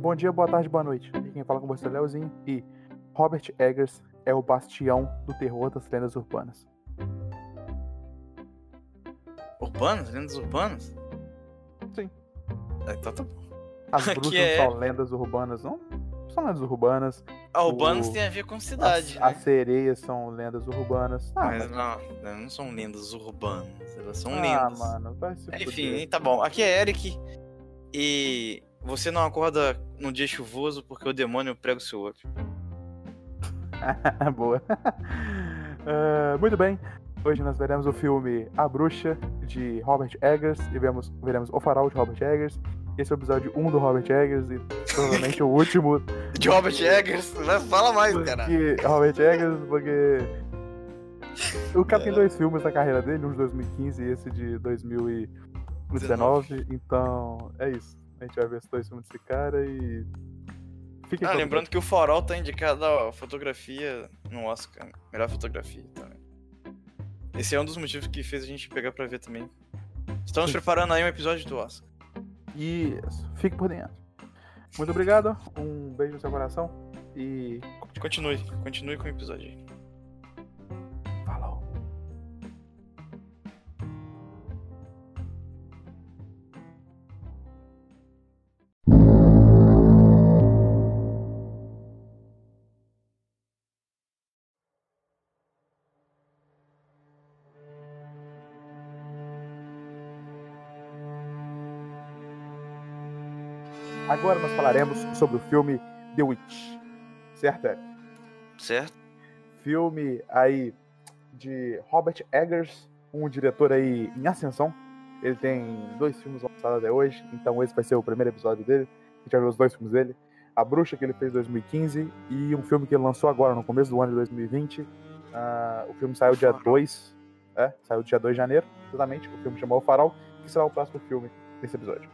Bom dia, boa tarde, boa noite. Aqui quem fala com você é Leozinho e Robert Eggers é o bastião do terror das lendas urbanas. Urbanas? Lendas urbanas? Sim. É, Então tá bom. As bruxas é- são lendas urbanas, não? São lendas urbanas. A urbanas O- tem a ver com As, cidade, as né? sereias são lendas urbanas. Ah, Mas mas- não, não são lendas urbanas, elas são ah, lendas. mano, vai se Enfim, fuder. tá bom. Aqui é Eric e você não acorda num dia chuvoso porque o demônio prega o seu olho. Boa. Ah, muito bem. Hoje nós veremos o filme A Bruxa, de Robert Eggers, e vemos, veremos O Farol, de Robert Eggers. Esse é o episódio 1 do Robert Eggers, e provavelmente o último De Robert Eggers, fala mais, cara. porque Robert Eggers, porque o cara tem dois filmes na carreira dele, um de 2015 e esse de 2019, então é isso. A gente vai ver esses dois filmes desse cara e... Fiquem Ah, lembrando que o Farol tá indicado a fotografia no Oscar. Melhor fotografia também. Esse é um dos motivos que fez a gente pegar pra ver também. Estamos Sim. preparando aí um episódio do Oscar. Isso, fique por dentro. Muito obrigado, um beijo no seu coração e Continue, continue com o episódio aí. Falaremos sobre o filme The Witch. Certo, Eric? Certo? filme aí de Robert Eggers, um diretor aí em ascensão. Ele tem dois filmes lançados até hoje, então esse vai ser o primeiro episódio dele. A gente vai ver os dois filmes dele. A Bruxa, que ele fez em 2015, e um filme que ele lançou agora, no começo do ano de 2020. Ah, o filme saiu dia 2, é, saiu dia 2 de janeiro, exatamente. O filme chamou O Farol, que será o próximo filme desse episódio.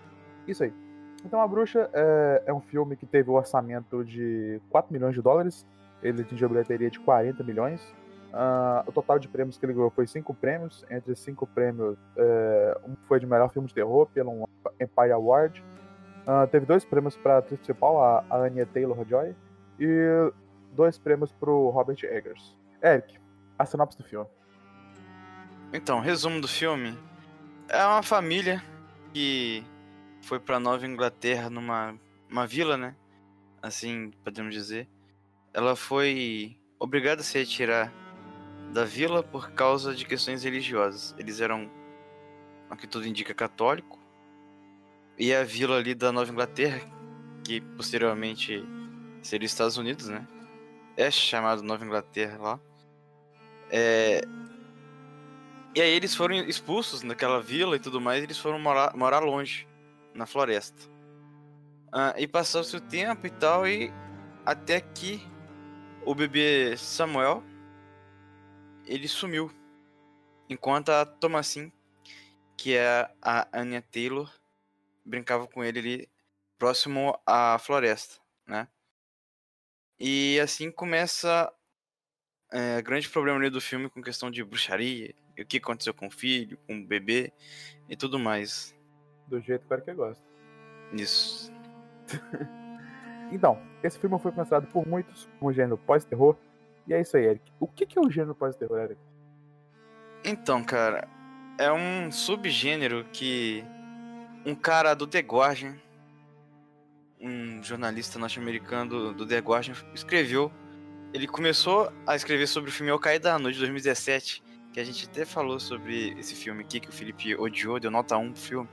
Isso aí. Então, A Bruxa é, é um filme que teve um orçamento de 4 milhões de dólares, ele atingiu a bilheteria de 40 milhões. Ah, o total de prêmios que ele ganhou foi cinco prêmios. Entre cinco prêmios, é, um foi de melhor filme de terror pelo Empire Award. Ah, teve dois prêmios para atriz principal, a, a Anya Taylor-Joy, e dois prêmios para o Robert Eggers. Eric, a sinopse do filme. Então, resumo do filme. É uma família que foi pra Nova Inglaterra numa uma vila, né? Assim, podemos dizer. Ela foi obrigada a se retirar da vila por causa de questões religiosas. Eles eram, o que tudo indica, católico. E a vila ali da Nova Inglaterra, que posteriormente seria Estados Unidos, né? É chamado Nova Inglaterra lá. É, e aí eles foram expulsos daquela vila e tudo mais, e eles foram morar, morar longe, na floresta. Ah, e passou-se o tempo e tal, e até que o bebê Samuel, ele sumiu. Enquanto a Thomasin, que é a Anya Taylor, brincava com ele ali próximo à floresta, né? E assim começa é, grande problema ali do filme com questão de bruxaria, o que aconteceu com o filho, com o bebê e tudo mais. Do jeito que o Eric gosta. Isso. Então, esse filme foi considerado por muitos como gênero pós-terror. E é isso aí, Eric. O que, que é o gênero pós-terror, Eric? Então, cara, é um subgênero que um cara do The Guardian, um jornalista norte-americano do, do The Guardian, escreveu. Ele começou a escrever sobre o filme Ao Cair da Noite, de 2017, que a gente até falou sobre esse filme aqui, que o Felipe odiou, deu nota 1 pro filme.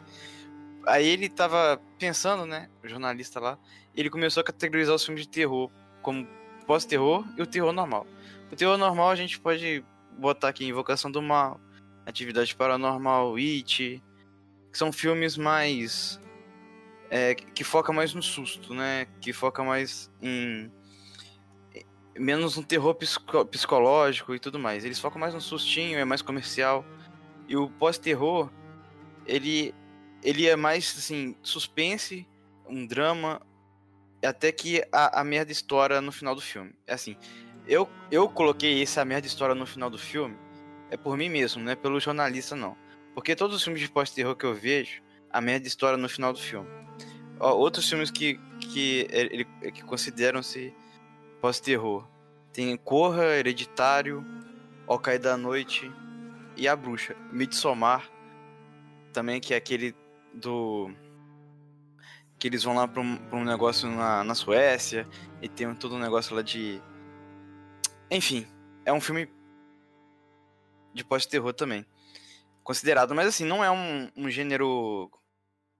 Aí ele tava pensando, né, o jornalista lá, ele começou a categorizar os filmes de terror como pós-terror e o terror normal. O terror normal a gente pode botar aqui Invocação do Mal, Atividade Paranormal, It, que são filmes mais. é, que foca mais no susto, né? Que foca mais em. menos no terror psico- psicológico e tudo mais. Eles focam mais no sustinho, é mais comercial. E o pós-terror, ele, ele é mais assim, suspense, um drama, até que a, a merda estoura no final do filme. É assim, eu, eu coloquei essa merda história no final do filme é por mim mesmo, não é pelo jornalista, não. Porque todos os filmes de pós-terror que eu vejo, a merda história no final do filme. Ó, outros filmes que, que, ele, que consideram-se pós-terror. Tem Corra, Hereditário, Ao Cair da Noite e A Bruxa. Midsommar, também, que é aquele do. Que eles vão lá pra um, pra um negócio na, na Suécia e tem todo um negócio lá de. Enfim, é um filme de pós-terror também. Considerado, mas assim, não é um, um gênero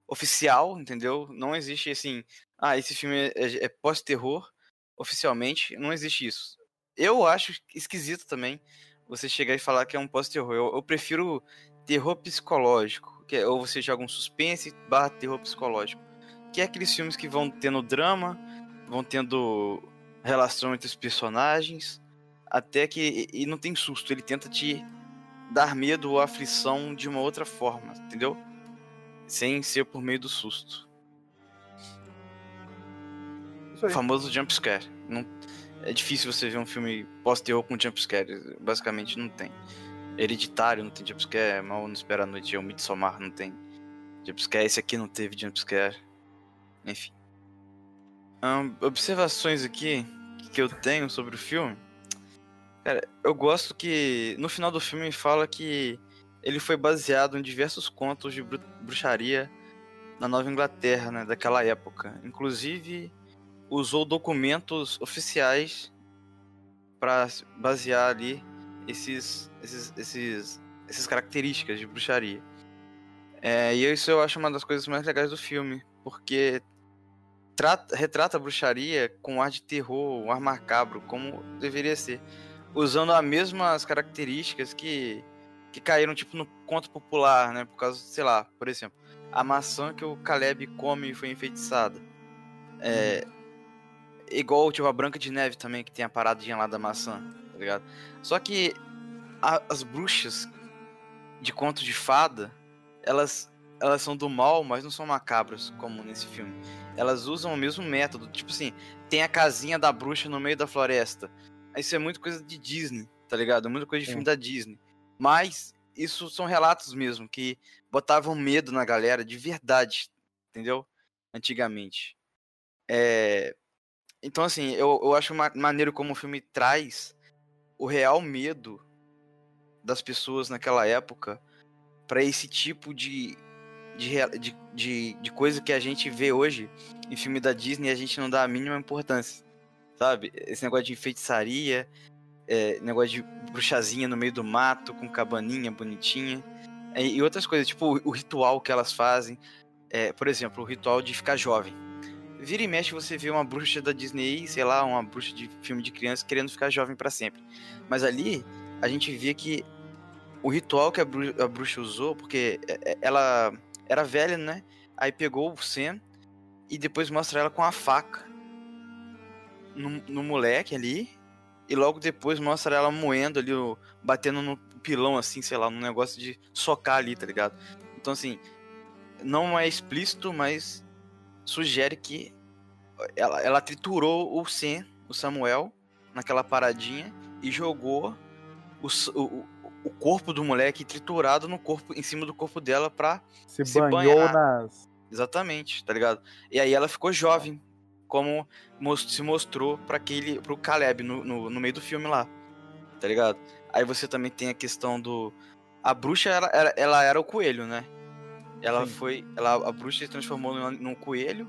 oficial, entendeu? Não existe assim, ah, esse filme é, é pós-terror oficialmente, não existe isso. Eu acho esquisito também você chegar e falar que é um pós-terror. Eu, eu, prefiro terror psicológico, que é, ou você joga um suspense barra terror psicológico. Que é aqueles filmes que vão tendo drama, vão tendo relação entre os personagens, até que. E não tem susto, ele tenta te dar medo ou aflição de uma outra forma, entendeu? Sem ser por meio do susto. O famoso jumpscare. Não, é difícil você ver um filme pós-terror com jumpscare. Basicamente não tem. Hereditário não tem jumpscare. Mal não espera a noite. É o Midsommar não tem jumpscare. Esse aqui não teve jumpscare. Enfim. Um, observações aqui que eu tenho sobre o filme. Cara, eu gosto que no final do filme fala que ele foi baseado em diversos contos de bruxaria na Nova Inglaterra, né, daquela época. Inclusive usou documentos oficiais para basear ali esses, esses, esses, essas características de bruxaria. É, e isso eu acho uma das coisas mais legais do filme, porque trata, retrata a bruxaria com um ar de terror, um ar macabro, como deveria ser usando as mesmas características que, que caíram tipo no conto popular, né? Por causa, sei lá, por exemplo, a maçã que o Caleb come e foi enfeitiçada. É, igual tipo a Branca de Neve também, que tem a paradinha lá da maçã, ligado? Só que a, as bruxas de conto de fada, elas elas são do mal, mas não são macabras, como nesse filme. Elas usam o mesmo método. Tipo assim, tem a casinha da bruxa no meio da floresta. Isso é muito coisa de Disney, tá ligado? Muita coisa de filme da Disney. Mas isso são relatos mesmo, que botavam medo na galera de verdade, entendeu? Antigamente. É... Então, assim, eu, eu acho maneiro como o filme traz o real medo das pessoas naquela época para esse tipo de, de, de, de, de coisa que a gente vê hoje em filme da Disney e a gente não dá a mínima importância sabe? Esse negócio de feitiçaria, é, negócio de bruxazinha no meio do mato, com cabaninha bonitinha. É, e outras coisas, tipo o, o ritual que elas fazem. É, por exemplo, o ritual de ficar jovem. Vira e mexe você vê uma bruxa da Disney, sei lá, uma bruxa de filme de criança querendo ficar jovem para sempre. Mas ali a gente vê que o ritual que a bruxa, a bruxa usou, porque é, é, ela era velha, né? Aí pegou o Sam e depois mostra ela com a faca no, no moleque ali. E logo depois mostra ela moendo ali, batendo no pilão, assim, sei lá, num negócio de socar ali, tá ligado? Então, assim, não é explícito, mas sugere que ela, ela triturou o Sam, o Samuel, naquela paradinha e jogou o, o, o corpo do moleque triturado no corpo, em cima do corpo dela pra se, se banhou banhar. nas. Exatamente, tá ligado? E aí ela ficou jovem, como se mostrou para aquele pro Caleb no, no, no, meio do filme lá. Tá ligado? Aí você também tem a questão do a bruxa ela, ela, ela era o coelho, né? Ela Sim. foi, ela a bruxa se transformou num coelho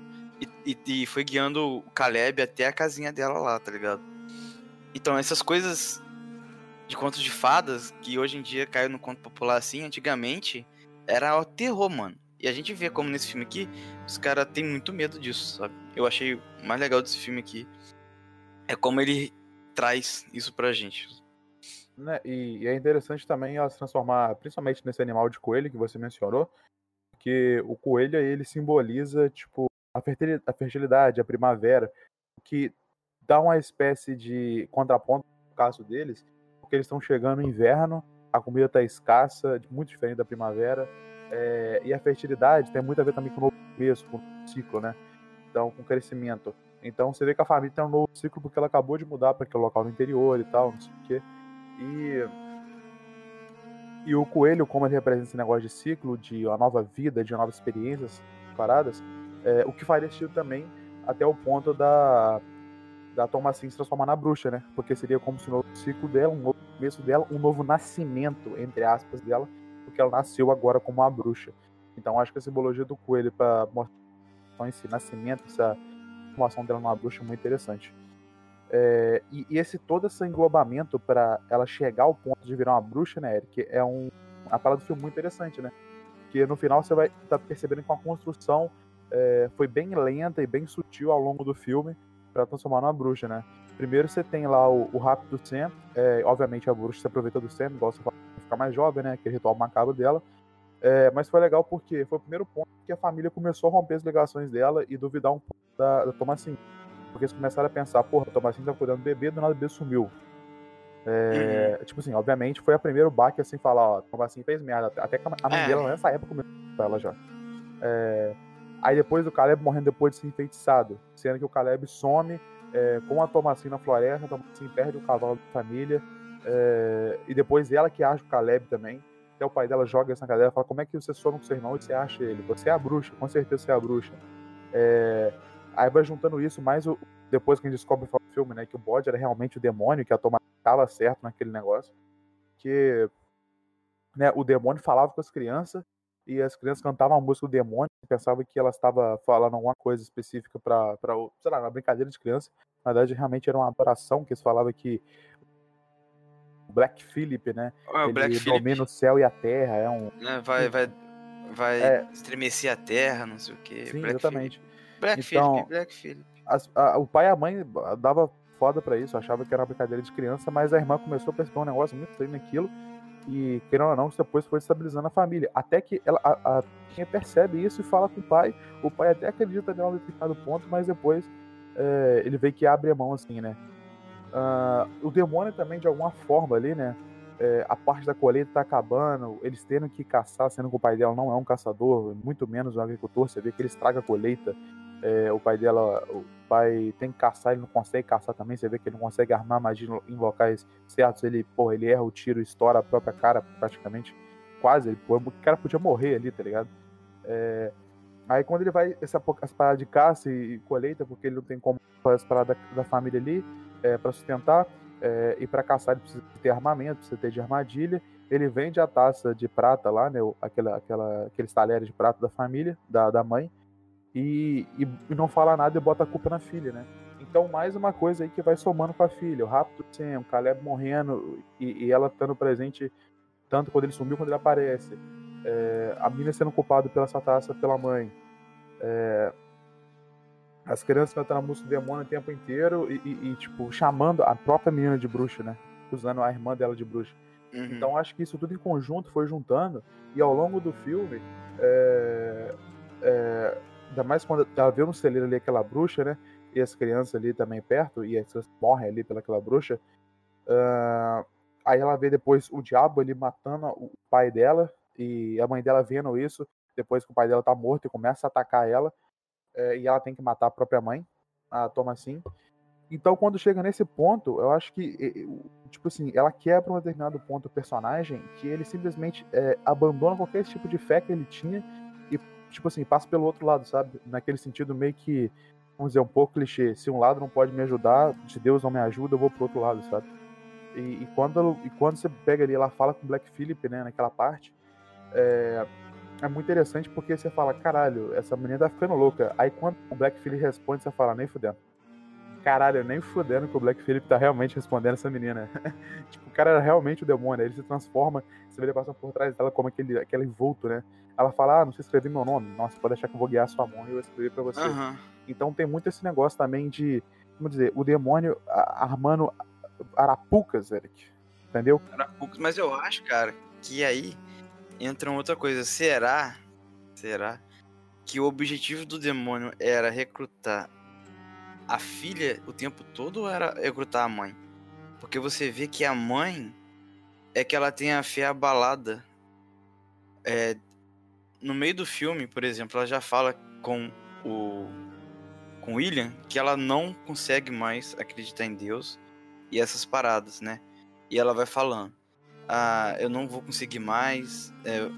e, e, foi guiando o Caleb até a casinha dela lá, tá ligado? Então essas coisas de contos de fadas que hoje em dia caiu no conto popular assim, antigamente era o terror, mano. E a gente vê como nesse filme aqui, os caras têm muito medo disso, sabe? Eu achei mais legal desse filme aqui é como ele traz isso pra gente. Né? E, e, é interessante também ela se transformar, principalmente nesse animal de coelho que você mencionou, que o coelho ele simboliza tipo a fertilidade, a primavera, que dá uma espécie de contraponto no caso deles, porque eles estão chegando no inverno, a comida está escassa, muito diferente da primavera, é, e a fertilidade tem muito a ver também com o novo começo, com o ciclo, né? Então, com o crescimento. Então, você vê que a família tem um novo ciclo porque ela acabou de mudar para aquele local no interior e tal, não sei o quê. E, e o coelho, como ele representa esse negócio de ciclo, de uma nova vida, de novas experiências, paradas, é, o que faria sentido também até o ponto da da Thomasin se transformar na bruxa, né? Porque seria como se um novo ciclo dela, um novo começo dela, um novo nascimento, entre aspas, dela, porque ela nasceu agora como uma bruxa. Então acho que a simbologia do coelho para mostrar esse nascimento, essa formação dela numa bruxa é muito interessante. É, e, e, esse todo esse englobamento para ela chegar ao ponto de virar uma bruxa, né, Eric, é um, uma parada do filme muito interessante, né? Que no final você vai estar tá percebendo que a construção é, foi bem lenta e bem sutil ao longo do filme para transformar numa bruxa, né? Primeiro você tem lá o, o rápido Sam, é, obviamente a bruxa se aproveita do Sam, igual você fala, ficar mais jovem, né? Aquele ritual macabro dela. É, mas foi legal porque foi o primeiro ponto que a família começou a romper as ligações dela e duvidar um pouco da, da. Porque eles começaram a pensar, porra, a Thomasin tá cuidando do bebê, do nada o bebê sumiu. É, uhum. Tipo assim, obviamente foi a primeiro baque assim, falar, ó, Thomasin fez merda. Até que a mãe é. dela nessa época começou ela já. É, Aí depois o Caleb morrendo depois de ser enfeitiçado. Sendo que o Caleb some é, com a Tomasin na floresta, a Tomasin perde o cavalo da família. É, e depois ela que acha o Caleb também. Até o pai dela joga isso na cadeira e fala: Como é que você some com seu irmão e você acha ele? Você é a bruxa, com certeza você é a bruxa. É, aí vai juntando isso, mais o, depois que a gente descobre no filme, né, que o bode era realmente o demônio, que a Tomasin estava certo naquele negócio. Que né, o demônio falava com as crianças e as crianças cantavam a música do demônio, pensava que ela estava falando alguma coisa específica para, sei lá, uma brincadeira de criança. Na verdade, realmente era uma adoração que eles falavam que o Black Philip, né? Ah, ele Black domina o céu e a terra, é um... É, vai, vai, vai é... estremecer a terra, não sei o quê. Sim, Black exatamente. Black então, Philip, Black Philip. As, a, o pai e a mãe dava foda para isso, achava que era uma brincadeira de criança, mas a irmã começou a perceber um negócio muito estranho naquilo, e, querendo ou não, depois foi estabilizando a família. Até que ela, a, a quem percebe isso e fala com o pai. O pai até acredita em determinado ponto, mas depois é, ele vê que abre a mão assim, né? Uh, o demônio também, de alguma forma ali, né? É, a parte da colheita tá acabando, eles tendo que caçar, sendo que o pai dela não é um caçador, muito menos um agricultor. Você vê que ele estraga a colheita. É, o pai dela, o pai tem que caçar, ele não consegue caçar também. Você vê que ele não consegue armar magia em locais certos. Ele, porra, ele erra o tiro, estoura a própria cara praticamente. Quase, ele, o cara podia morrer ali, tá ligado? É, aí quando ele vai essa, as paradas de caça e, colheita, porque ele não tem como as paradas da, da família ali é, para sustentar, é, e para caçar ele precisa ter armamento, precisa ter de armadilha. Ele vende a taça de prata lá, né? Aquela, aquela, aqueles talheres de prata da família, da, da mãe, e, e, não fala nada e bota a culpa na filha, né? Então, mais uma coisa aí que vai somando com a filha. O Rapto Sam, o Caleb morrendo e, e, ela estando presente tanto quando ele sumiu quando ele aparece. É, a menina sendo culpada pela essa taça pela mãe. É, as crianças cantando a música do demônio o tempo inteiro e, e, e, tipo, chamando a própria menina de bruxa, né? Usando a irmã dela de bruxa. Uhum. Então acho que isso tudo em conjunto foi juntando e ao longo do filme, é, é, ainda mais quando ela vê no celeiro ali aquela bruxa, né? E as crianças ali também perto, e as crianças morrem ali pelaquela bruxa. Uh, aí ela vê depois o diabo ali matando o pai dela, e a mãe dela vendo isso, depois que o pai dela tá morto e começa a atacar ela, é, e ela tem que matar a própria mãe, a Thomasin. Então, quando chega nesse ponto, eu acho que, tipo assim, ela quebra um determinado ponto o personagem que ele simplesmente é, abandona qualquer tipo de fé que ele tinha tipo assim, passa pelo outro lado, sabe? Naquele sentido meio que, vamos dizer, um pouco clichê. Se um lado não pode me ajudar, se Deus não me ajuda, eu vou pro outro lado, sabe? E, e quando, e quando você pega ali, ela fala com o Black Philip, né, naquela parte, é, é muito interessante porque você fala, caralho, essa menina tá ficando louca. Aí quando o Black Phillip responde, você fala, nem fudendo. Caralho, nem fudendo que o Black Phillip tá realmente respondendo essa menina. tipo, o cara era realmente o demônio, ele se transforma, você vê ele passando por trás dela como aquele, aquele envolto, né? Ela fala, ah, não sei escrever meu nome. Nossa, pode deixar que eu vou guiar sua mão e eu vou escrever pra você. Uhum. Então tem muito esse negócio também de, como dizer, o demônio armando arapucas, Eric. Entendeu? Arapucas, mas eu acho, cara, que aí entra outra coisa. Será? Será que o objetivo do demônio era recrutar a filha o tempo todo ou era recrutar a mãe? Porque você vê que a mãe é que ela tem a fé abalada. É, no meio do filme, por exemplo, ela já fala com o com William que ela não consegue mais acreditar em Deus e essas paradas, né? E ela vai falando ah, eu não vou conseguir mais. É,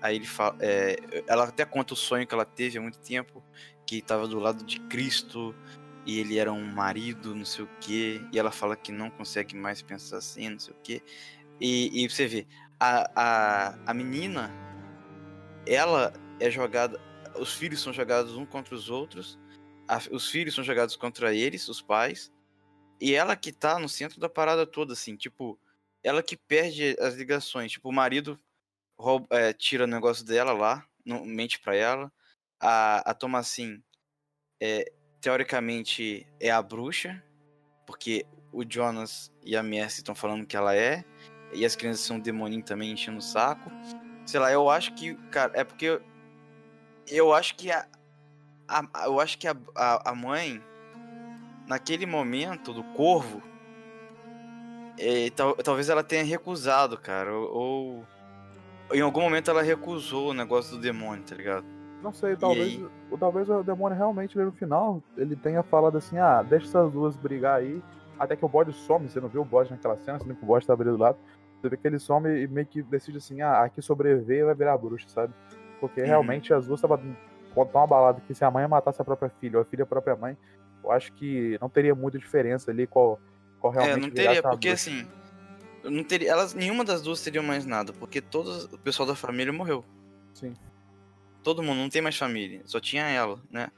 aí ele fala, é, ela até conta o sonho que ela teve há muito tempo, que tava do lado de Cristo e ele era um marido, não sei o quê, e ela fala que não consegue mais pensar assim, não sei o quê. E, e você vê, a, a, a menina, ela é jogada, os filhos são jogados um contra os outros, a, os filhos são jogados contra eles, os pais, e ela que tá no centro da parada toda, assim, tipo, ela que perde as ligações, tipo, o marido rouba, é, tira o negócio dela lá, mente pra ela, a, a Thomasin é, teoricamente é a bruxa, porque o Jonas e a Mercy estão falando que ela é, e as crianças são demoninho também enchendo o saco. Sei lá, eu acho que, cara, é porque eu, eu acho que a, a, eu acho que a, a, a mãe naquele momento do corvo é, tal, talvez ela tenha recusado, cara, ou, ou em algum momento ela recusou o negócio do demônio, tá ligado? Não sei, talvez, o, talvez o demônio realmente no final ele tenha falado assim, ah, deixa essas duas brigar aí, até que o bode some, você não viu o bode naquela cena, não que o bode tá ali do lado, você vê que ele some e meio que decide assim, ah, aqui sobreviver vai virar bruxa, sabe? Porque uhum. realmente as duas estavam tão abaladas que se a mãe matasse a própria filha ou a filha a própria mãe, eu acho que não teria muita diferença ali qual, qual realmente É, não teria, porque assim, não teria, elas, nenhuma das duas teriam mais nada, porque todo o pessoal da família morreu. Sim todo mundo, não tem mais família, só tinha ela, né?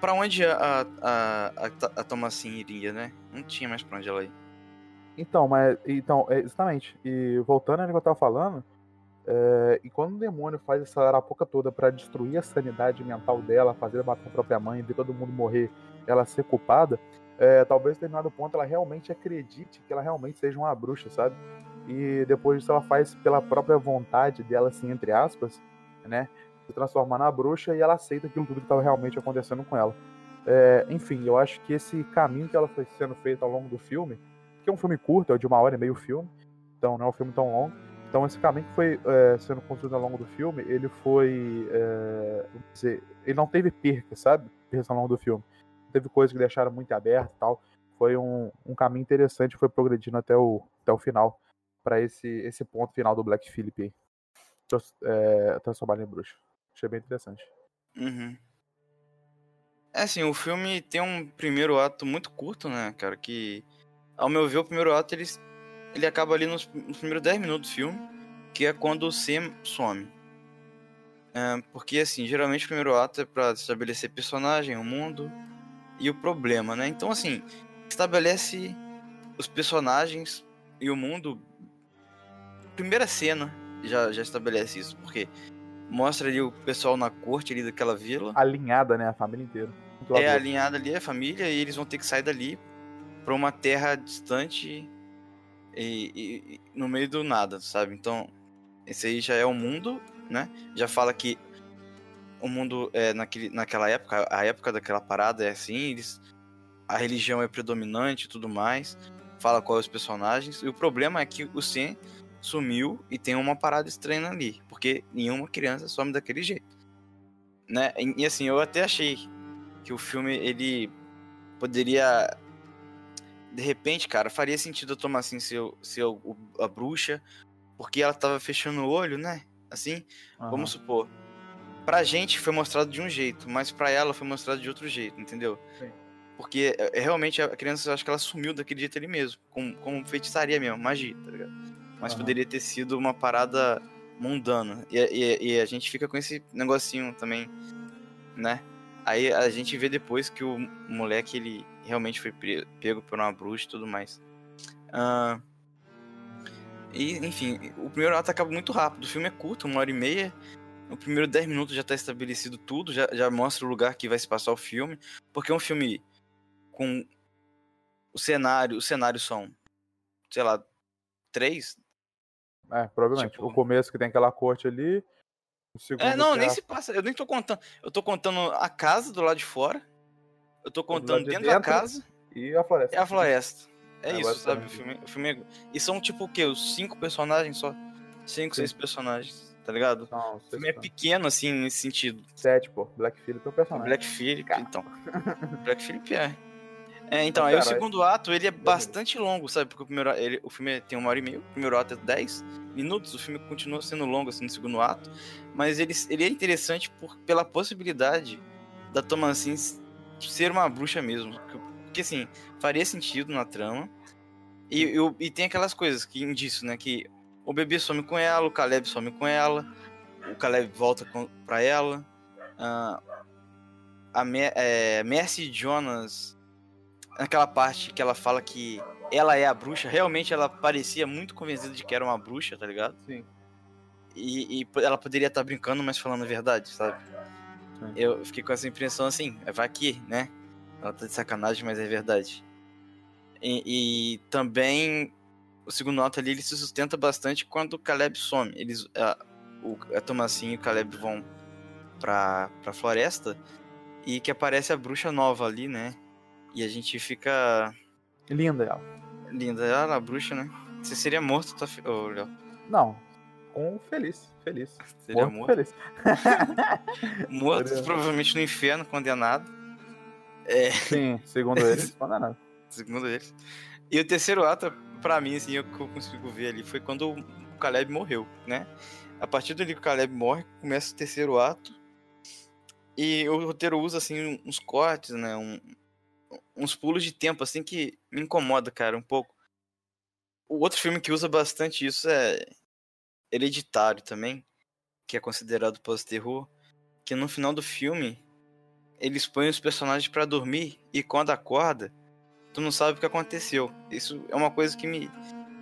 Pra onde a, a, a, a Thomasin iria, né? Não tinha mais pra onde ela ir. Então, mas. Então, é, exatamente. E voltando ao que eu tava falando, é, e quando o demônio faz essa arapuca toda para destruir a sanidade mental dela, fazer ela matar a própria mãe, ver todo mundo morrer, ela ser culpada, é, talvez em determinado ponto ela realmente acredite que ela realmente seja uma bruxa, sabe? E depois disso ela faz pela própria vontade dela, assim, entre aspas, né? se transformar na bruxa e ela aceita aquilo tudo que estava realmente acontecendo com ela. É, enfim, eu acho que esse caminho que ela foi sendo feito ao longo do filme, que é um filme curto, é de uma hora e meio o filme, então não é um filme tão longo. Então esse caminho que foi é, sendo construído ao longo do filme, ele foi, é, dizer, ele não teve perca, sabe? Ao longo do filme. Teve coisas que deixaram muito aberto e tal. Foi um, um caminho interessante, foi progredindo até o, até o final, para esse, esse ponto final do Black Phillip é, transformar em bruxa. Achei bem interessante. Uhum. É assim, o filme tem um primeiro ato muito curto, né, cara? Que, ao meu ver, o primeiro ato ele, ele acaba ali nos, nos primeiros 10 minutos do filme, que é quando o Sam some. É, porque, assim, geralmente o primeiro ato é pra estabelecer personagem, o mundo e o problema, né? Então, assim, estabelece os personagens e o mundo. Primeira cena já, já estabelece isso, porque Mostra ali o pessoal na corte ali daquela vila. Alinhada, né? A família inteira. É, alinhada ali a família e eles vão ter que sair dali pra uma terra distante e, e, no meio do nada, sabe? Então, esse aí já é o mundo, né? Já fala que o mundo é naquele, naquela época, a época daquela parada é assim, eles, a religião é predominante e tudo mais. Fala quais os personagens. E o problema é que o Sen sumiu e tem uma parada estranha ali, porque nenhuma criança some daquele jeito. Né? E, e assim, eu até achei que o filme ele poderia de repente, cara, faria sentido eu tomar assim ser, ser a bruxa, porque ela tava fechando o olho, né? Assim, uhum. vamos supor. Pra gente foi mostrado de um jeito, mas pra ela foi mostrado de outro jeito, entendeu? Sim. Porque é, é realmente a criança, eu acho que ela sumiu daquele jeito ali mesmo, como, como feitiçaria mesmo, magia, tá ligado? mas uhum. poderia ter sido uma parada mundana. E, e, e, a gente fica com esse negocinho também, né? Aí a gente vê depois que o moleque, ele realmente foi pego por uma bruxa e tudo mais. Uh, e, enfim, o primeiro ato acaba muito rápido. O filme é curto, uma hora e meia. No primeiro 10 minutos já tá estabelecido tudo, já, já mostra o lugar que vai se passar o filme. Porque é um filme com o cenário, os cenários são, sei lá, três, é, provavelmente. Tipo... O começo que tem aquela corte ali. é, não, nem se passa. Eu nem tô contando. Eu tô contando a casa do lado de fora. Eu tô contando de dentro, dentro, da casa. E a floresta. É a floresta. É, é isso, sabe? O filme, o filme é... E são tipo o quê? Os cinco personagens só? Cinco, Sim. seis personagens, tá ligado? Não, o filme é pequeno, assim, nesse sentido. Sete, pô. Black Phillip é o personagem. Black Phillip, Cara. então. Black Phillip é. É, então, aí o segundo ato, ele é bastante longo, sabe? Porque o primeiro ele, o filme tem uma hora e meia, o primeiro ato é 10 minutos, o filme continua sendo longo, assim, no segundo ato, mas ele, ele é interessante por, pela possibilidade da Thomasin ser uma bruxa mesmo. Porque assim, faria sentido na trama. E, eu, e tem aquelas coisas que indício, né? Que o bebê some com ela, o Caleb some com ela, o Caleb volta com, pra ela. Uh, a Mer é, Mercy Jonas, naquela parte que ela fala que ela é a bruxa, realmente ela parecia muito convencida de que era uma bruxa, tá ligado? Sim. E, e ela poderia estar tá brincando, mas falando a verdade, sabe? Sim. Eu fiquei com essa impressão assim, vai aqui, né? Ela tá de sacanagem, mas é verdade. E, e também o segundo ato ali ele se sustenta bastante quando o Caleb some. Eles, a, o a Tomassinho e o Caleb vão pra, pra floresta e que aparece a bruxa nova ali, né? E a gente fica. Linda ela. Linda ela, a bruxa, né? Você seria morto, tá, oh, Léo? Não, com feliz, feliz. Seria morto, morto. feliz. morto, seria... provavelmente no inferno, condenado. É... Sim, segundo eles, condenado. segundo eles. E o terceiro ato, pra mim, assim, o que eu consigo ver ali foi quando o Caleb morreu, né? A partir do que o Caleb morre, começa o terceiro ato. E o roteiro usa, assim, uns cortes, né? Um, uns pulos de tempo, assim, que me incomoda, cara, um pouco. O outro filme que usa bastante isso é Hereditário também, que é considerado pós-terror, que no final do filme eles põem os personagens para dormir e quando acorda, tu não sabe o que aconteceu. Isso é uma coisa que me,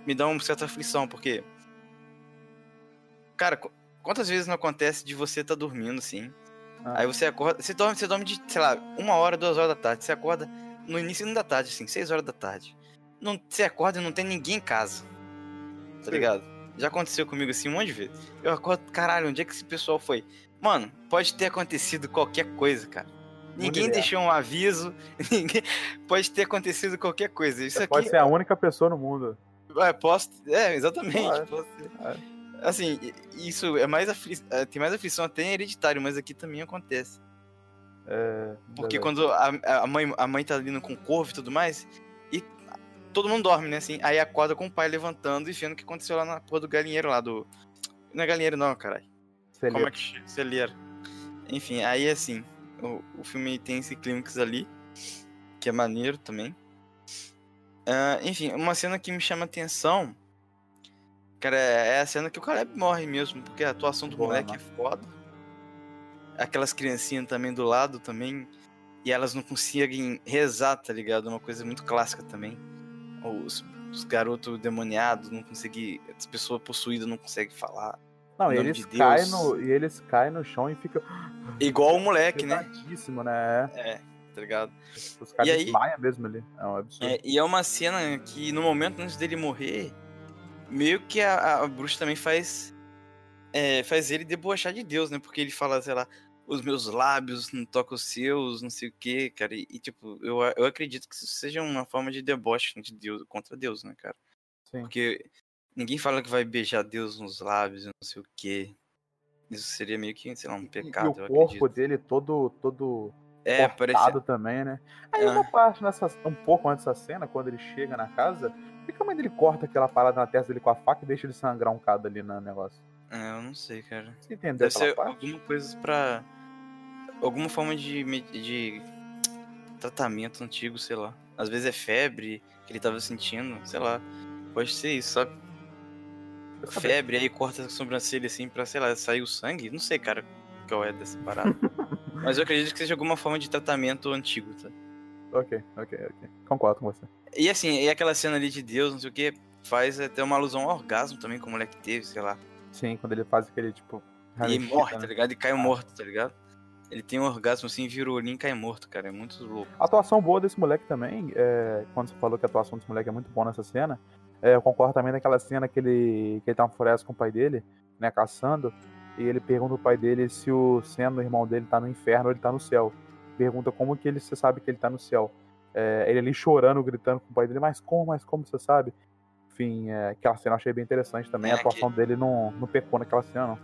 me dá uma certa aflição, porque cara, quantas vezes não acontece de você tá dormindo assim, ah. aí você acorda, você dorme, você dorme de, sei lá, uma hora, duas horas da tarde, você acorda no início da tarde, assim, seis horas da tarde. Não, você acorda e não tem ninguém em casa. Tá Sim. ligado? Já aconteceu comigo assim um monte de vezes. Eu acordo, caralho, onde é que esse pessoal foi? Mano, pode ter acontecido qualquer coisa, cara. Ninguém deixou um aviso, ninguém... pode ter acontecido qualquer coisa. Isso Você aqui... pode ser a única pessoa no mundo. É, posso... é exatamente. É. Assim, isso é mais afli... É, tem mais aflição até em hereditário, mas aqui também acontece. É, Porque quando a, a, mãe, a mãe tá lindo com corvo e tudo mais, todo mundo dorme, né? Assim, aí acorda com o pai levantando e vendo o que aconteceu lá na porra do galinheiro lá do. Não é galinheiro, não, caralho. Como é que? Celeiro. Enfim, aí assim, o, o filme tem esse clímax ali, que é maneiro também. Uh, enfim, uma cena que me chama atenção, cara, é a cena que o Caleb morre mesmo, porque a atuação do Boa, moleque mano. é foda. Aquelas criancinhas também do lado também, e elas não conseguem rezar, tá ligado? Uma coisa muito clássica também os, os garotos demoniados não conseguem. As pessoas possuídas não conseguem falar. Não, eles de caem no, e eles caem no chão e ficam. Igual o moleque, né? né? É, tá ligado? Os caras desmaiam mesmo ali. É um absurdo. É, e é uma cena que no momento antes dele morrer, meio que a, a bruxa também faz. É, faz ele debochar de Deus, né? Porque ele fala, sei lá, os meus lábios não tocam os seus, não sei o que, cara. E, e, tipo, eu, eu acredito que isso seja uma forma de deboche de Deus, contra Deus, né, cara? Sim. Porque ninguém fala que vai beijar Deus nos lábios, não sei o que. Isso seria meio que, sei lá, um pecado. E o corpo acredito. dele todo, todo é, cortado também, né? Aí é. uma parte nessa, um pouco antes dessa cena, quando ele chega na casa, por que a mãe dele corta aquela parada na testa dele com a faca e deixa ele sangrar um bocado ali no negócio? É, eu não sei, cara. Você entendeu Deve ser parte? alguma coisa pra alguma forma de, de tratamento antigo, sei lá. Às vezes é febre que ele tava sentindo, sei lá. Pode ser isso, sabe? Febre, aí corta a sobrancelha assim pra, sei lá, sair o sangue. Não sei, cara, qual é dessa parada. Mas eu acredito que seja alguma forma de tratamento antigo, tá? Ok, ok, ok. Concordo com você. E assim, e aquela cena ali de Deus, não sei o que, faz até uma alusão ao orgasmo também, como o moleque teve, sei lá. Sim, quando ele faz aquele, tipo... E morre, tá ligado? E cai morto, tá ligado? Ele tem um orgasmo assim, vira o olhinho e cai morto, cara. É muito louco. A atuação boa desse moleque também, é, quando você falou que a atuação desse moleque é muito boa nessa cena, é, eu concordo também naquela cena que ele, que ele tá na floresta com o pai dele, né, caçando, e ele pergunta ao pai dele se o Senna, o irmão dele, tá no inferno ou ele tá no céu. Pergunta como que ele, você sabe que ele tá no céu. É, ele ali chorando, gritando com o pai dele, mas como, mas como você sabe? Enfim, é, aquela cena eu achei bem interessante também. É, a atuação que... dele não, não pecou naquela cena, não.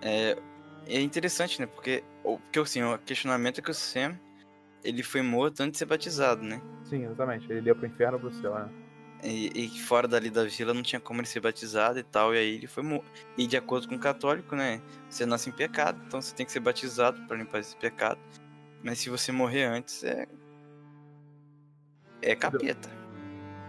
É, é interessante, né? Porque, porque assim, o questionamento é que o Sam ele foi morto antes de ser batizado, né? Sim, exatamente. Ele ia pro inferno pro céu, né? E, e, fora dali da vila não tinha como ele ser batizado e tal, e aí ele foi morto. E de acordo com o católico, né? Você nasce em pecado, então você tem que ser batizado para limpar esse pecado. Mas se você morrer antes, é. É capeta.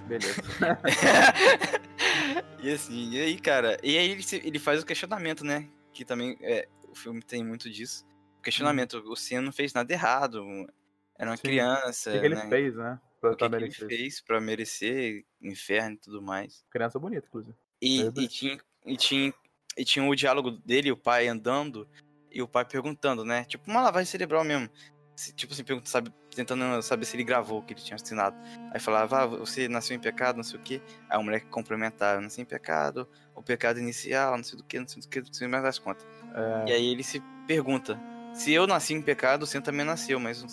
Beleza. e assim, e aí, cara, e aí ele, ele faz o questionamento, né? Que também é, o filme tem muito disso. O questionamento, o Senna não fez nada errado. Era uma Sim. criança. O que, que ele né? fez, né? Pra, O que, que ele fez pra merecer inferno e tudo mais. Criança bonita, inclusive. E, Verdade. e, tinha, e, tinha, e tinha o diálogo dele, o pai andando, e o pai perguntando, né? Tipo, uma lavagem cerebral mesmo. Tipo assim, pergunta, sabe, tentando saber se ele gravou o que ele tinha assinado. Aí falava, ah, você nasceu em pecado, não sei o quê. Aí o moleque complementava, nasci em pecado, o pecado inicial, não sei do que, não sei do que, não sei mais das contas. É, E aí ele se pergunta, se eu nasci em pecado, o Sen também nasceu, mas o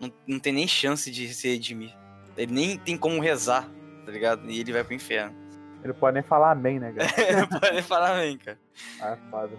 não, não tem nem chance de se redimir. Ele nem tem como rezar, tá ligado? E ele vai pro inferno. Ele pode nem falar amém, né, cara? Não pode nem falar nem, cara. Ah, foda.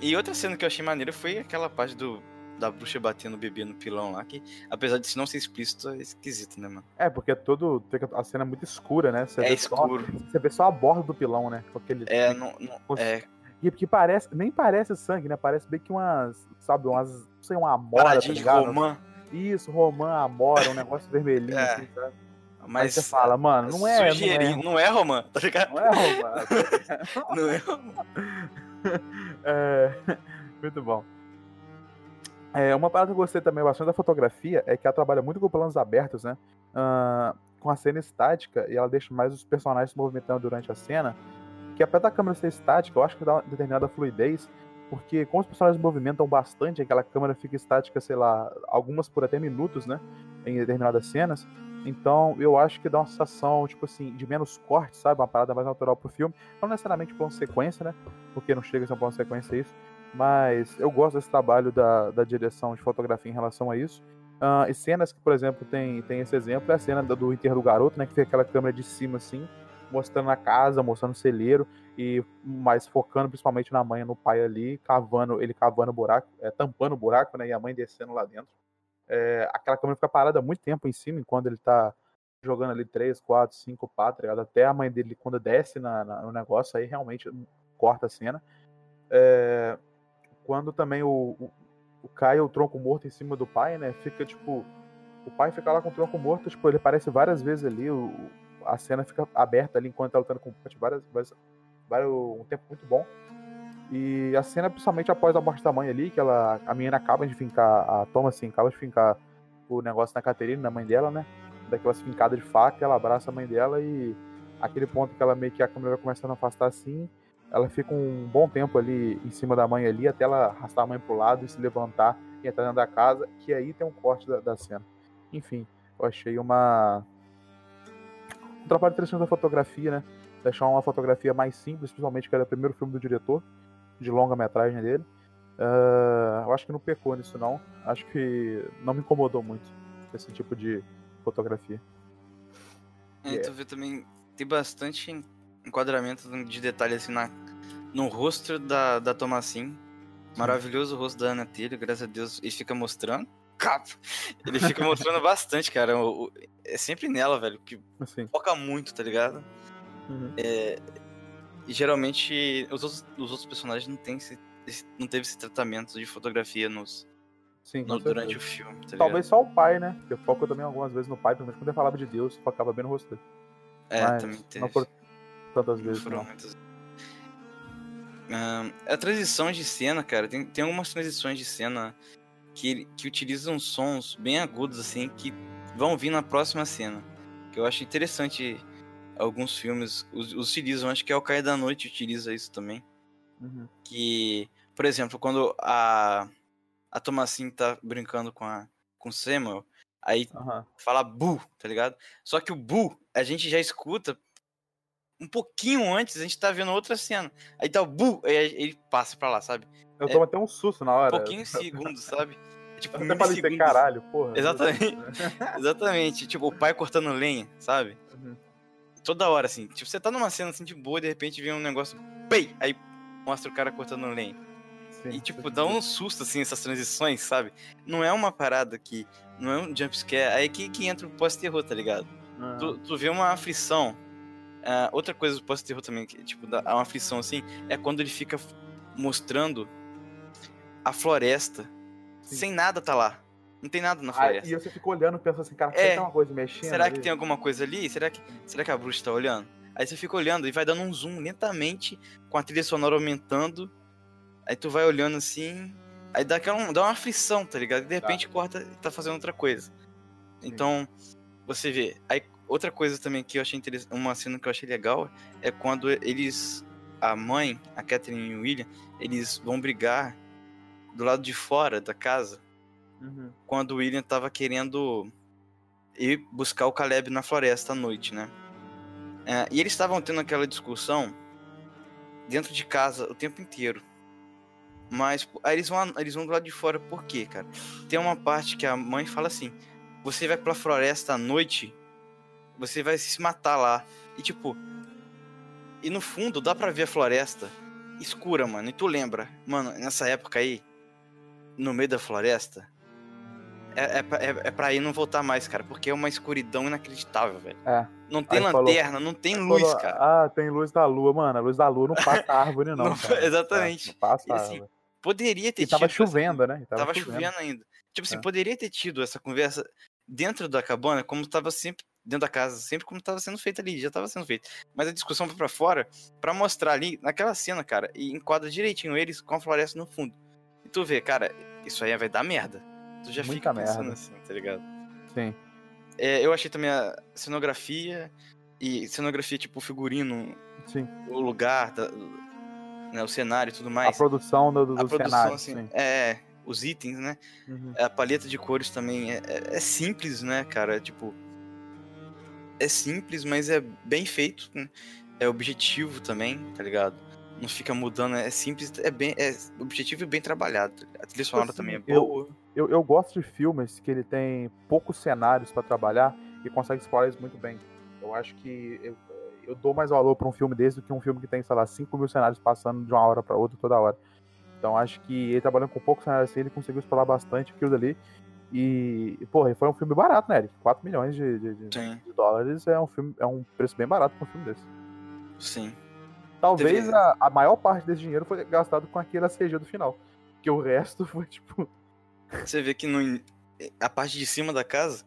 E outra cena que eu achei maneira foi aquela parte do da bruxa batendo o bebê no pilão lá, que apesar de não ser explícito, é esquisito, né, mano? É, porque todo. A cena é muito escura, né? Você É vê escuro. Só, você vê só a borda do pilão, né? Com aquele. É, não, não- é E que parece. Nem parece sangue, né? Parece bem que umas. Sabe, umas. Não sei, uma amora, tá ligado? romã, Isso, romã, amora, um negócio vermelhinho, É. assim, sabe? Aí mas você fala, mano, não é. Não é, não é romã, tá ligado? não é romã. Não é romã. É, muito bom. É, uma parada que eu gostei também bastante da fotografia é que ela trabalha muito com planos abertos, né? Ah, com a cena estática e ela deixa mais os personagens se movimentando durante a cena. Que apesar da câmera ser estática, eu acho que dá uma determinada fluidez, porque como os personagens movimentam bastante, aquela câmera fica estática, sei lá, algumas por até minutos, né? Em determinadas cenas. Então eu acho que dá uma sensação, tipo assim, de menos corte, sabe? Uma parada mais natural pro filme. Não necessariamente plano sequência, né? Porque não chega a ser um plano sequência isso. Mas eu gosto desse trabalho da, da direção de fotografia em relação a isso. Ah, e cenas que, por exemplo, tem, tem esse exemplo, é a cena do, do enterro do garoto, né? Que fica aquela câmera de cima, assim, mostrando a casa, mostrando o celeiro, e mais focando principalmente na mãe no pai ali, cavando, ele cavando o buraco, é, tampando o buraco, né? E a mãe descendo lá dentro. É, aquela câmera fica parada muito tempo em cima, enquanto ele tá jogando ali 3, 4, 5 pá, tá? Até a mãe dele, quando desce na, na- no negócio, aí realmente corta a cena. É, quando também o, o, o cai o tronco morto em cima do pai, né? Fica tipo. O pai fica lá com o tronco morto, tipo, ele aparece várias vezes ali, o, a cena fica aberta ali enquanto tá lutando com o Punch, várias, várias, várias, um tempo muito bom. E a cena, principalmente após a morte da mãe ali, que ela, a menina acaba de fincar, a Thomas assim, acaba de fincar o negócio na Caterina, na mãe dela, né? Daquelas fincadas de faca, ela abraça a mãe dela e aquele ponto que ela meio que a câmera vai começando a afastar assim, ela fica um bom tempo ali em cima da mãe ali, até ela arrastar a mãe pro lado e se levantar e entrar dentro da casa, que aí tem um corte da, da cena. Enfim, eu achei uma. Um trabalho interessante da fotografia, né? Deixar uma fotografia mais simples, principalmente que era o primeiro filme do diretor, de longa-metragem dele. Ah, eu acho que não pecou nisso, não. Acho que não me incomodou muito esse tipo de fotografia. É, tu vê também, tem bastante enquadramento de detalhe assim na, no rosto da, da Thomasin. Maravilhoso o rosto da Ana Telho, graças a Deus. Ele fica mostrando. Ele fica mostrando bastante, cara. O- o- é sempre nela, velho, que Assim. foca muito, tá ligado? Uhum. E geralmente os outros, os outros personagens não tem esse, esse- não teve esse tratamento de fotografia nos, Sim, no- durante o filme, tá? Talvez só o pai, né? Porque foca também algumas vezes no pai, principalmente quando ele falava de Deus, focava bem no rosto dele. É, Mas também teve. não foram tantas Não vezes. foram Não. muitas. A transição de cena, cara, tem, tem algumas transições de cena que, que utilizam sons bem agudos, assim, que vão vir na próxima cena. Que eu acho interessante alguns filmes us- utilizam, acho que é o Cair da Noite utiliza isso também. Uhum. Que, por exemplo, quando a, a Thomasin tá brincando com, a, com o Samuel, aí Aham. fala bu, tá ligado? Só que o bu, a gente já escuta um pouquinho antes, a gente tá vendo outra cena. Aí tá o bu, aí ele passa pra lá, sabe? Eu É. tomo até um susto na Um hora. pouquinho segundos, sabe? É tipo Eu até milissegundos. caralho, porra. Exatamente. Exatamente. Tipo, o pai cortando lenha, sabe? Uhum. Toda hora, assim. Tipo, você tá numa cena assim de boa e de repente vem um negócio. Pei! Aí mostra o cara cortando lenha. Sim, E, tipo, dá um susto, assim, essas transições, sabe? Não é uma parada que. Não é um jumpscare. Aí que, que entra o pós-terror, tá ligado? Aham. tu, tu vê uma aflição. Ah, outra coisa do pós-terror também, que tipo, dá uma aflição assim, é quando ele fica mostrando a floresta Sim. sem nada tá lá. Não tem nada na Aí, floresta. e você fica olhando, pensando assim, cara, É. será que tem uma coisa mexendo? Será que ali? tem alguma coisa ali? Será que, será que a bruxa tá olhando? Aí você fica olhando e vai dando um zoom lentamente, com a trilha sonora aumentando. Aí tu vai olhando assim. Aí dá, aquela, dá uma aflição, tá ligado? E de Tá. repente corta e tá fazendo outra coisa. Então, você vê. Aí outra coisa também que eu achei interessante, uma cena que eu achei legal é quando eles. A mãe, a Catherine e o William, eles vão brigar do lado de fora da casa Uhum. quando o William tava querendo ir buscar o Caleb na floresta à noite, né? É, e eles estavam tendo aquela discussão dentro de casa o tempo inteiro. Mas aí eles vão, eles vão do lado de fora, por quê, cara? Tem uma parte que a mãe fala assim: você vai pra floresta à noite, você vai se matar lá. E tipo, e no fundo dá pra ver a floresta escura, mano. E tu lembra, mano, nessa época aí, no meio da floresta, é, é, pra- é, é pra ir não voltar mais, cara, porque é uma escuridão inacreditável, velho. É. Não tem Aí falou- lanterna, não tem luz, Falou, cara. Ah, tem luz da lua, mano. A luz da lua não passa árvore, não. Não, exatamente. Não passa E assim, árvore. Poderia ter E tava tido essa- chovendo, né? E Tava, chovendo ainda. Tipo assim, É. poderia ter tido essa conversa dentro da cabana, como tava sempre dentro da casa, sempre como tava sendo feito ali, já tava sendo feito. Mas a discussão foi pra fora pra mostrar ali naquela cena, cara, e enquadra direitinho eles com a floresta no fundo. E tu vê, cara, isso aí vai dar merda. Tu já Muita fica pensando merda. assim, tá ligado? Sim. É, eu achei também a cenografia e cenografia tipo figurino, Sim. o lugar, da- né, o cenário e tudo A mais. produção do, do, a produção, cenário. assim, sim. é, os itens, né? Uhum. A paleta de cores também é, é- é simples, né, cara? Tipo. É simples, mas é bem feito. né? É objetivo também, tá ligado? Não fica mudando, é simples, é bem. É objetivo e bem trabalhado. tá? A trilha sonora assim, também é eu- boa. Eu, eu gosto de filmes que ele tem poucos cenários pra trabalhar e consegue explorar isso muito bem. Eu acho que eu, eu dou mais valor pra um filme desse do que um filme que tem, sei lá, 5 mil cenários passando de uma hora pra outra toda hora. Então acho que ele trabalhando com poucos cenários assim, ele conseguiu explorar bastante aquilo dali. E, e, porra, foi um filme barato, né, Eric? 4 milhões de, de- de- dólares é um filme, é um preço bem barato pra um filme desse. sim. Talvez a, a maior parte desse dinheiro foi gastado com aquele CG do final. Porque o resto foi tipo. Você vê que no, a parte de cima da casa,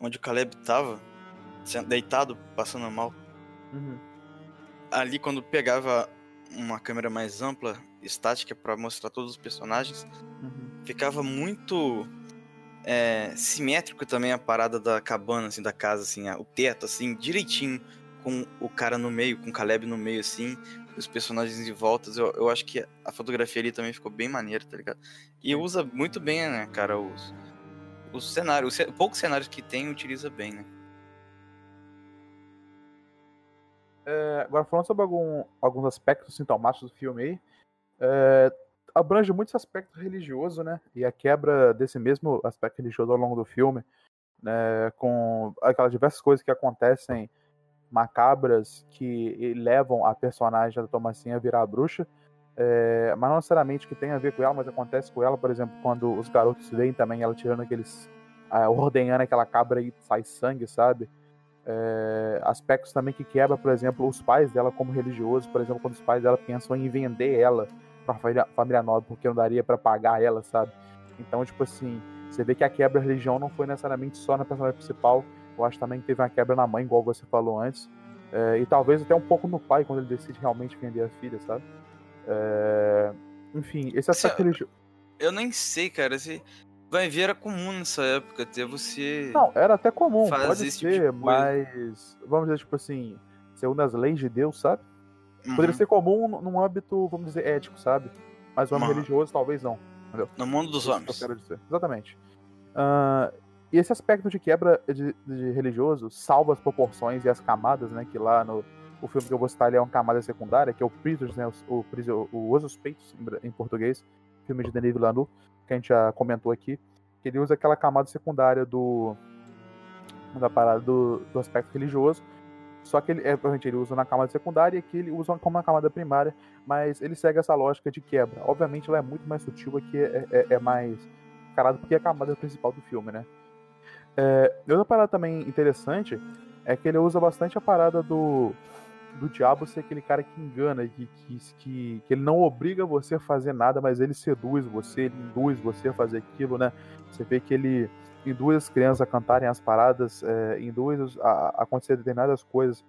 onde o Caleb tava, deitado, passando mal, ali quando pegava uma câmera mais ampla, estática, pra mostrar todos os personagens, uhum. ficava muito é, simétrico também a parada da cabana, assim, da casa, assim, o teto, assim, direitinho, com o cara no meio, com o Caleb no meio, assim, os personagens em voltas. Eu, eu acho que a fotografia ali também ficou bem maneira, tá ligado? E usa muito bem, né, cara, os, os cenários, os poucos cenários que tem, utiliza bem, né? É, agora falando sobre algum- alguns aspectos sintomáticos do filme aí. é, abrange muito esse aspecto religioso, né? E a quebra desse mesmo aspecto religioso ao longo do filme, né? Com aquelas diversas coisas que acontecem macabras que levam a personagem da Tomacinha a virar a bruxa. é, mas não necessariamente que tenha a ver com ela, mas acontece com ela, por exemplo, quando os garotos veem também ela tirando aqueles. ah, ordenhando aquela cabra e sai sangue, sabe? É, aspectos também que quebra, por exemplo, os pais dela como religiosos, por exemplo, quando os pais dela pensam em vender ela para família, nobre porque não daria para pagar ela, sabe? Então, tipo assim, você vê que a quebra da religião não foi necessariamente só na personagem principal, eu acho também que teve uma quebra na mãe, igual você falou antes, é, e talvez até um pouco no pai quando ele decide realmente vender a filha, sabe? É, enfim, esse aspecto religioso. Eu nem sei, cara, se vai ver era comum nessa época, até você... Não, era até comum, pode tipo ser, coisa. mas vamos dizer, tipo assim, segundo as leis de Deus, sabe? Poderia Uhum. ser comum num âmbito, vamos dizer, ético, sabe? Mas no âmbito Uhum. religioso, talvez não. No mundo dos que homens. Dizer. Exatamente. Ah, e esse aspecto de quebra de, de religioso salva as proporções e as camadas, né? Que lá no o filme que eu vou citar é uma camada secundária, que é o Prisoners, né? O, o, o Os Suspeitos, em português. Filme de Denis Villeneuve, que a gente já comentou aqui. Que ele usa aquela camada secundária do... Da parada do, do aspecto religioso. Só que ele, é, ele usa na camada secundária e aqui ele usa como uma camada primária, mas ele segue essa lógica de quebra. Obviamente ela é muito mais sutil, aqui é, é, é mais carado porque é a camada principal do filme, né? É, outra parada também interessante é que ele usa bastante a parada do do diabo ser aquele cara que engana, que, que, que, que, ele não obriga você a fazer nada, mas ele seduz você, ele induz você a fazer aquilo, né? Você vê que ele induz as crianças cantarem as paradas, é, induz a, a acontecer determinadas coisas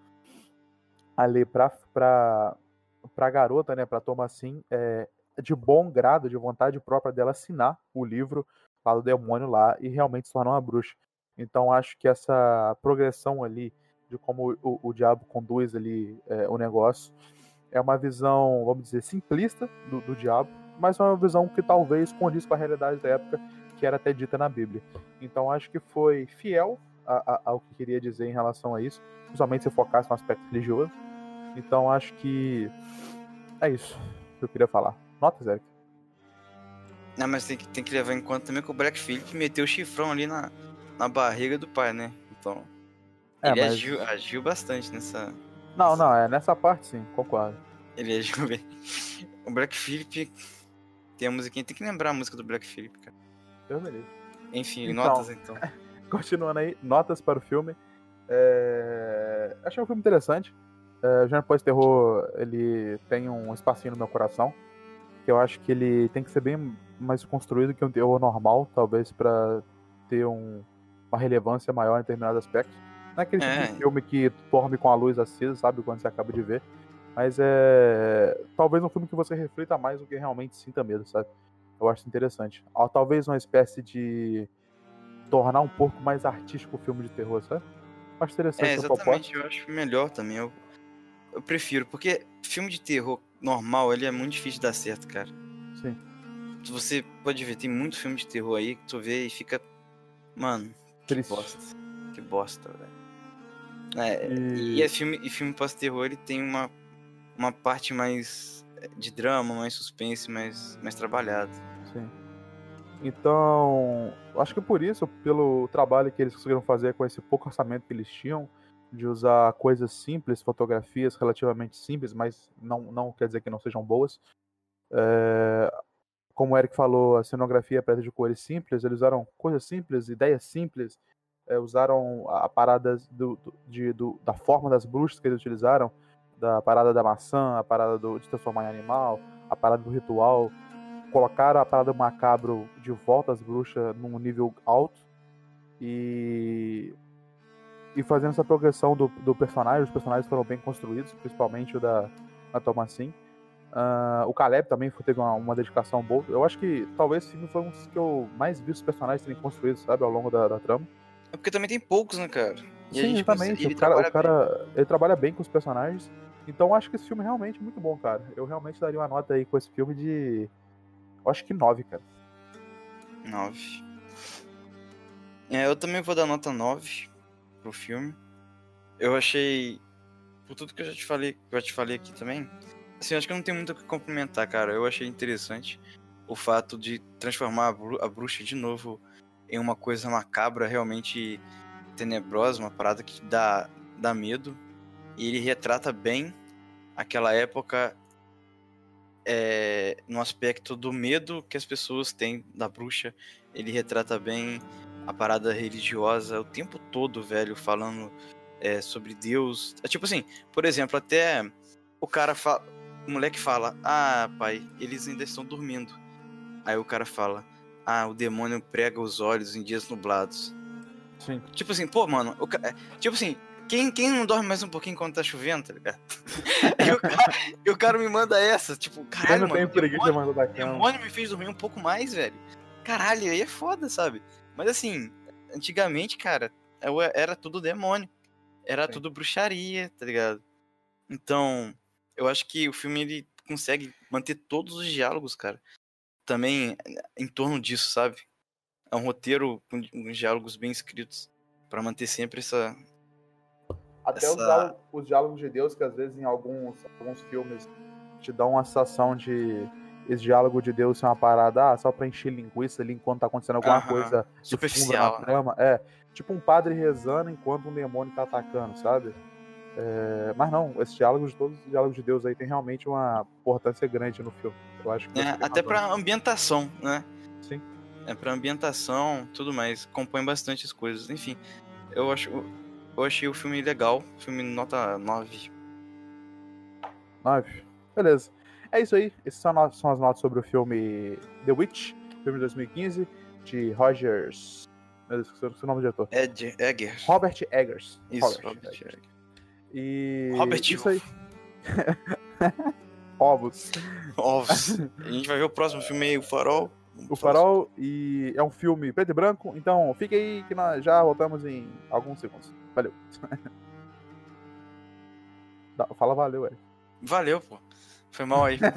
ali pra, pra, pra garota, né, pra Thomasin, é, de bom grado, de vontade própria dela assinar o livro lá do demônio lá e realmente se tornar uma bruxa. Então acho que essa progressão ali de como o, o diabo conduz ali é, o negócio é uma visão, vamos dizer, simplista do, do diabo, mas é uma visão que talvez condiz com a realidade da época que era até dita na Bíblia. Então acho que foi fiel a, a, ao que queria dizer em relação a isso, principalmente se focasse no aspecto religioso. Então acho que é isso que eu queria falar. Notas, Eric? Não, mas tem que, tem que levar em conta também que o Black Phillip meteu o chifrão ali na, na barriga do pai, né? Então. É, ele mas... agiu, agiu bastante nessa. Não, não, é nessa parte sim, concordo. Ele agiu bem. O Black Phillip. Tem a musiquinha, tem que lembrar a música do Black Phillip, cara. Eu beleza. Enfim, então, notas então. Continuando aí, notas para o filme. É... Achei um filme interessante. É, o gênero pós-terror, ele tem um espacinho no meu coração. Que eu acho que ele tem que ser bem mais construído que um terror normal, talvez para ter um, uma relevância maior em determinados aspectos. Não é aquele tipo é. tipo de filme que dorme com a luz acesa, sabe? Quando você acaba de ver. Mas é. Talvez um filme que você reflita mais do que realmente sinta medo, sabe? Eu acho interessante. Talvez uma espécie de. tornar um pouco mais artístico o filme de terror, sabe? Eu acho interessante é, exatamente, eu acho melhor também. Eu, eu prefiro, porque filme de terror normal, ele é muito difícil de dar certo, cara. Sim. Você pode ver, tem muito filme de terror aí que tu vê e fica. Mano, Triste. que bosta. Que bosta, velho. É, e... e é filme, e filme pós-terror ele tem uma, uma parte mais é, de drama, mais suspense, mais, mais trabalhado. Então, acho que por isso, pelo trabalho que eles conseguiram fazer com esse pouco orçamento que eles tinham, de usar coisas simples, fotografias relativamente simples, mas não, não quer dizer que não sejam boas. É, como o Eric falou, a cenografia é preta de cores simples, eles usaram coisas simples, ideias simples, é, usaram a parada do, do, de, do, da forma das bruxas que eles utilizaram, da parada da maçã, a parada do, de transformar em animal, a parada do ritual, colocaram a parada macabro de volta às bruxas num nível alto e e fazendo essa progressão do, do personagem, os personagens foram bem construídos, principalmente o da, da Thomasin. Uh, o Caleb também teve uma, uma, dedicação boa. Eu acho que talvez esse filme foi um dos que eu mais vi os personagens serem construídos, sabe, ao longo da, da trama. É porque também tem poucos, né, cara? E Sim, exatamente. O cara, o cara ele trabalha bem com os personagens. Então acho que esse filme é realmente muito bom, cara. Eu realmente daria uma nota aí com esse filme de. Eu acho que 9, cara. 9. É, eu também vou dar nota 9 pro filme. Eu achei. Por tudo que eu já te falei, que eu te falei aqui também. Assim, acho que não tenho muito o que complementar, cara. Eu achei interessante o fato de transformar a bruxa de novo em uma coisa macabra, realmente tenebrosa, uma parada que dá, dá medo. E ele retrata bem aquela época é, no aspecto do medo que as pessoas têm da bruxa. Ele retrata bem a parada religiosa o tempo todo, velho, falando é, sobre Deus. É, tipo assim, por exemplo, até o cara fala. O moleque fala, ah, pai, eles ainda estão dormindo. Aí o cara fala, ah, o demônio prega os olhos em dias nublados. Sim. Tipo assim, pô, mano, o, é, tipo assim, quem, quem não dorme mais um pouquinho quando tá chovendo, tá ligado? e, o cara, e o cara me manda essa, tipo, caralho, mano, o demônio, da demônio me fez dormir um pouco mais, velho. Caralho, aí é foda, sabe? Mas assim, antigamente, cara, era tudo demônio. Era Sim. tudo bruxaria, tá ligado? Então, eu acho que o filme ele consegue manter todos os diálogos, cara também em torno disso, sabe? É um roteiro com, com diálogos bem escritos para manter sempre essa. Até essa... Os, diálogos, os, diálogos, de Deus, que às vezes em alguns, alguns filmes te dão uma sensação de esse diálogo de Deus ser uma parada ah, só pra encher linguiça ali enquanto tá acontecendo alguma coisa superficial. Na trama. É, tipo um padre rezando enquanto um demônio tá atacando, sabe? É, mas não, esses diálogos, todos os diálogos de Deus aí tem realmente uma importância grande no filme. Eu acho é, até para ambientação, né? Sim. É para ambientação, tudo mais, compõe bastante as coisas. Enfim, eu acho eu achei o filme legal, filme nota 9. 9? Beleza. É isso aí. Essas são, as notas sobre o filme The Witch, filme de 2015, de Rogers. Meu Deus, esqueci o nome do diretor. Ed Egger. Robert Eggers. Isso, Robert Robert Eggers. Egger. E. Robert isso aí. Ovos. Ovos. A gente vai ver o próximo filme aí, O Farol. O Farol e é um filme preto e branco, então fique aí que nós já voltamos em alguns segundos. Valeu. Fala valeu, Eric. Valeu, pô. Foi mal aí.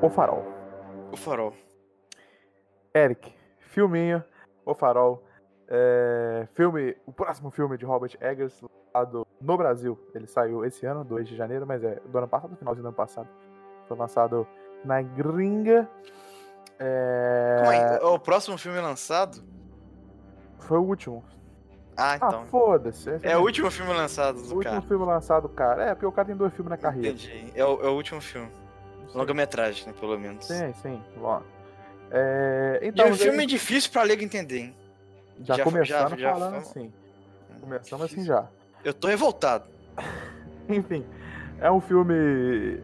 O Farol. O Farol. Eric, filminho, O Farol. É, filme, o próximo filme de Robert Eggers, lançado no Brasil. Ele saiu esse ano, 2 de janeiro, mas é do ano passado, finalzinho do ano passado. Foi lançado na gringa. É, Calma aí, o próximo filme lançado? Foi o último. Ah, Ah, então. foda-se. é o último filme lançado o do último cara. filme lançado, cara. É, porque o cara tem dois filmes na carreira. Entendi. É o, é o último filme. Longa-metragem, né, pelo menos. Sim, sim. Bom. É, E então, é um filme difícil pra ler entender, hein? já, já- começando já- já falando fala- assim. Começando assim Difícil. já. Eu tô revoltado. Enfim, é um filme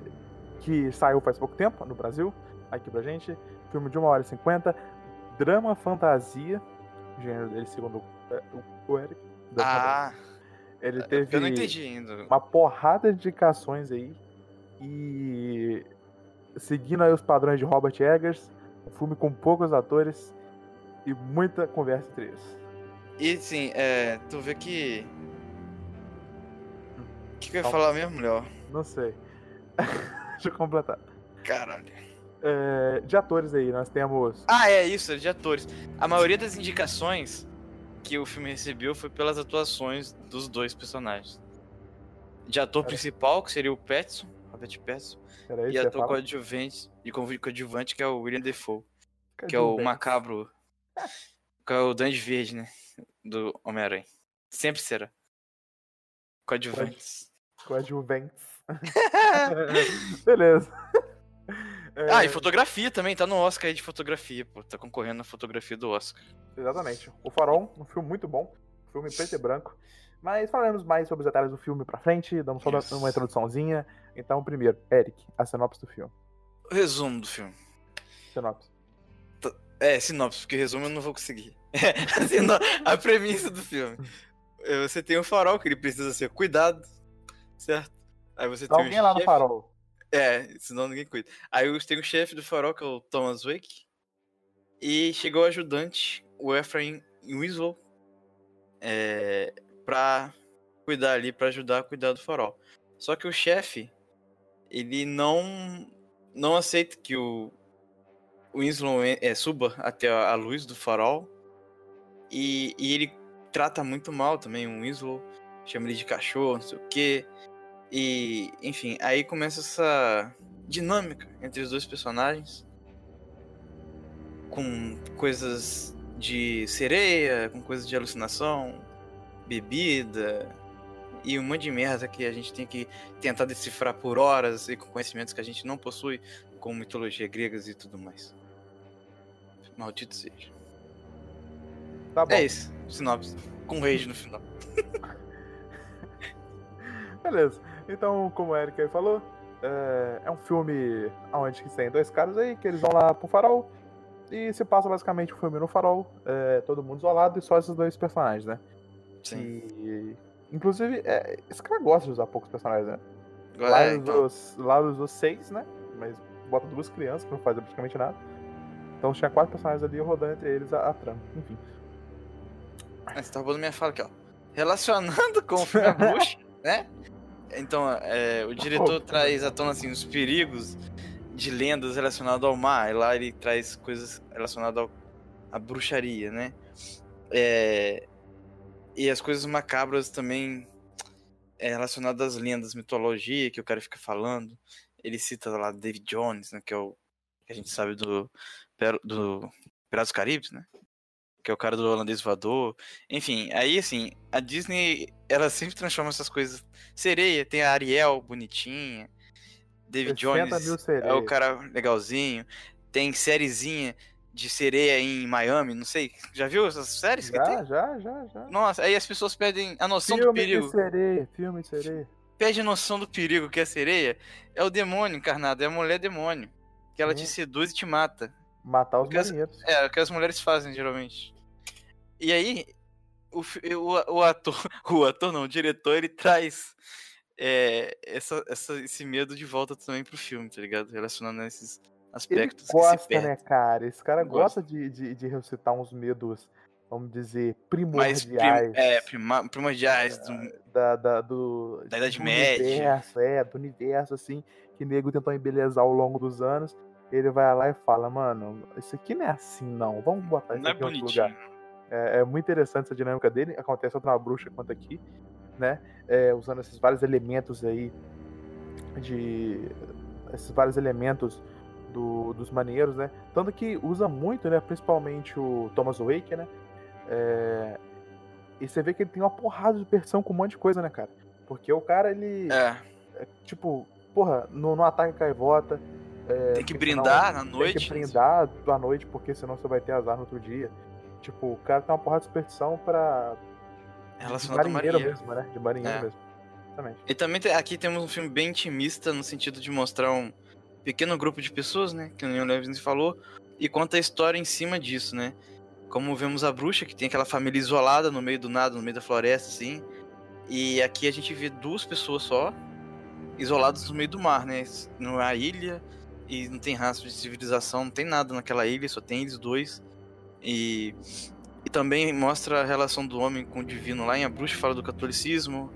que saiu faz pouco tempo no Brasil, aqui pra gente. Filme de 1 hora e 50. Drama fantasia. O gênero dele, segundo é, o- Eric. Ah. Ele teve eu não entendi ainda. uma porrada de indicações aí. E seguindo aí os padrões de Robert Eggers, um filme com poucos atores e muita conversa entre eles. E sim, é, tu vê que. O que, que eu ia falar mesmo, Léo? Não sei. Deixa eu completar. Caralho. É, de atores aí, nós temos. Ah, é isso, de atores. A maioria das indicações que o filme recebeu foi pelas atuações dos dois personagens. De ator Cara. principal, que seria o Petson, Robert Peraí, e ator coadjuvante, e conv- coadjuvante, que é o William Defoe, Cadê que é o macabro, que é o Duende Verde, né, do Homem-Aranha. Sempre será. Coadjuvantes. Coadjuventes. Beleza. É, Ah, e fotografia também, tá no Oscar aí de fotografia, pô. Tá concorrendo na fotografia do Oscar. Exatamente. O Farol, um filme muito bom. Um filme preto e branco. Mas falaremos mais sobre os detalhes do filme pra frente. Damos só Isso. uma introduçãozinha. Então, primeiro, Eric, a sinopse do filme. Resumo do filme. Sinopse. É, sinopse, porque resumo eu não vou conseguir. a, sino- a premissa do filme. É, Você tem um farol que ele precisa ser cuidado, certo? Aí você tem Alguém um lá no chefe- Farol. É, senão ninguém cuida. Aí você tem o chefe do farol, que é o Thomas Wake. E chegou o ajudante, o Ephraim Winslow, é, pra cuidar ali, pra ajudar a cuidar do farol. Só que o chefe, ele não não aceita que o Winslow é, suba até a a luz do farol. E, e ele trata muito mal também o Winslow, chama ele de cachorro, não sei o quê. E, enfim, aí começa essa dinâmica entre os dois personagens. Com coisas de sereia, com coisas de alucinação, bebida e um monte de merda que a gente tem que tentar decifrar por horas e com conhecimentos que a gente não possui, como mitologia gregas e tudo mais. Maldito seja. Tá bom. É isso, sinopse. Com rage no final. Beleza. Então, como o Eric aí falou, é, é um filme onde que tem dois caras aí que eles vão lá pro farol. E se passa basicamente o filme no farol, é, todo mundo isolado e só esses dois personagens, né? Sim. E, inclusive, é, esse cara gosta de usar poucos personagens, né? Lá, é, então, usou, lá usou seis, né? Mas bota duas crianças que não fazem praticamente nada. Então tinha quatro personagens ali rodando entre eles a, a trama. Enfim. Você tá roubando minha fala aqui, ó. Relacionando com o filme Bruxa, né? Então, é, o diretor Oh, traz à tona assim, os perigos de lendas relacionadas ao mar. E lá ele traz coisas relacionadas ao, à bruxaria, né? É, e as coisas macabras também é, relacionadas às lendas, mitologia que o cara fica falando. Ele cita lá David Jones, né? Que é o que a gente sabe do, do Piratas dos Caribes, né? que é o cara do holandês voador. Enfim, aí assim, a Disney, ela sempre transforma essas coisas. Sereia, tem a Ariel bonitinha. David Jones é o cara legalzinho. Tem sériezinha de sereia em Miami, não sei. Já viu essas séries? Já, já, já, já. Nossa, aí as pessoas perdem a noção filme do perigo. De sereia, filme de sereia. Perde a noção do perigo que é a sereia. É o demônio encarnado, é a mulher demônio. Que ela hum. te seduz e te mata. Matar os marinheiros. É, o que as mulheres fazem, geralmente. E aí, o, o, o ator, o ator não, o diretor, ele traz é, essa, essa, esse medo de volta também pro filme, tá ligado? Relacionando esses aspectos ele gosta, né, cara? Esse cara gosta, gosta de, de, de, ressuscitar uns medos, vamos dizer, primordiais. Prim, é, prima, primordiais. Do, da, da, do, da Idade do Média. Universo, é, do universo, assim, que o nego tentou embelezar ao longo dos anos. Ele vai lá e fala, mano, isso aqui não é assim, não. Vamos botar isso não aqui é em outro lugar. É, é, muito interessante essa dinâmica dele. Acontece tanto na bruxa quanto aqui, né? É, usando esses vários elementos aí de esses vários elementos do, dos marinheiros, né? Tanto que usa muito, né? Principalmente o Thomas Wake, né? É... E você vê que ele tem uma porrada de versão com um monte de coisa, né, cara? Porque o cara, ele. É. é tipo, porra, no, no ataque caivota. É, tem que brindar na noite. Tem que brindar à noite, porque senão você vai ter azar no outro dia. Tipo, o cara tem uma porrada de superstição pra. Relacionado de marinheiro, mesmo, né? De marinheiro É. mesmo. Exatamente. E também tem- aqui temos um filme bem intimista no sentido de mostrar um pequeno grupo de pessoas, né? Que o Neil Levins falou, e conta a história em cima disso, né? Como vemos a bruxa, que tem aquela família isolada no meio do nada, no meio da floresta, assim. E aqui a gente vê duas pessoas só, isoladas no meio do mar, né? Numa ilha, e não tem rastro de civilização, não tem nada naquela ilha, só tem eles dois. E, e também mostra a relação do homem com o divino lá em A Bruxa, fala do catolicismo.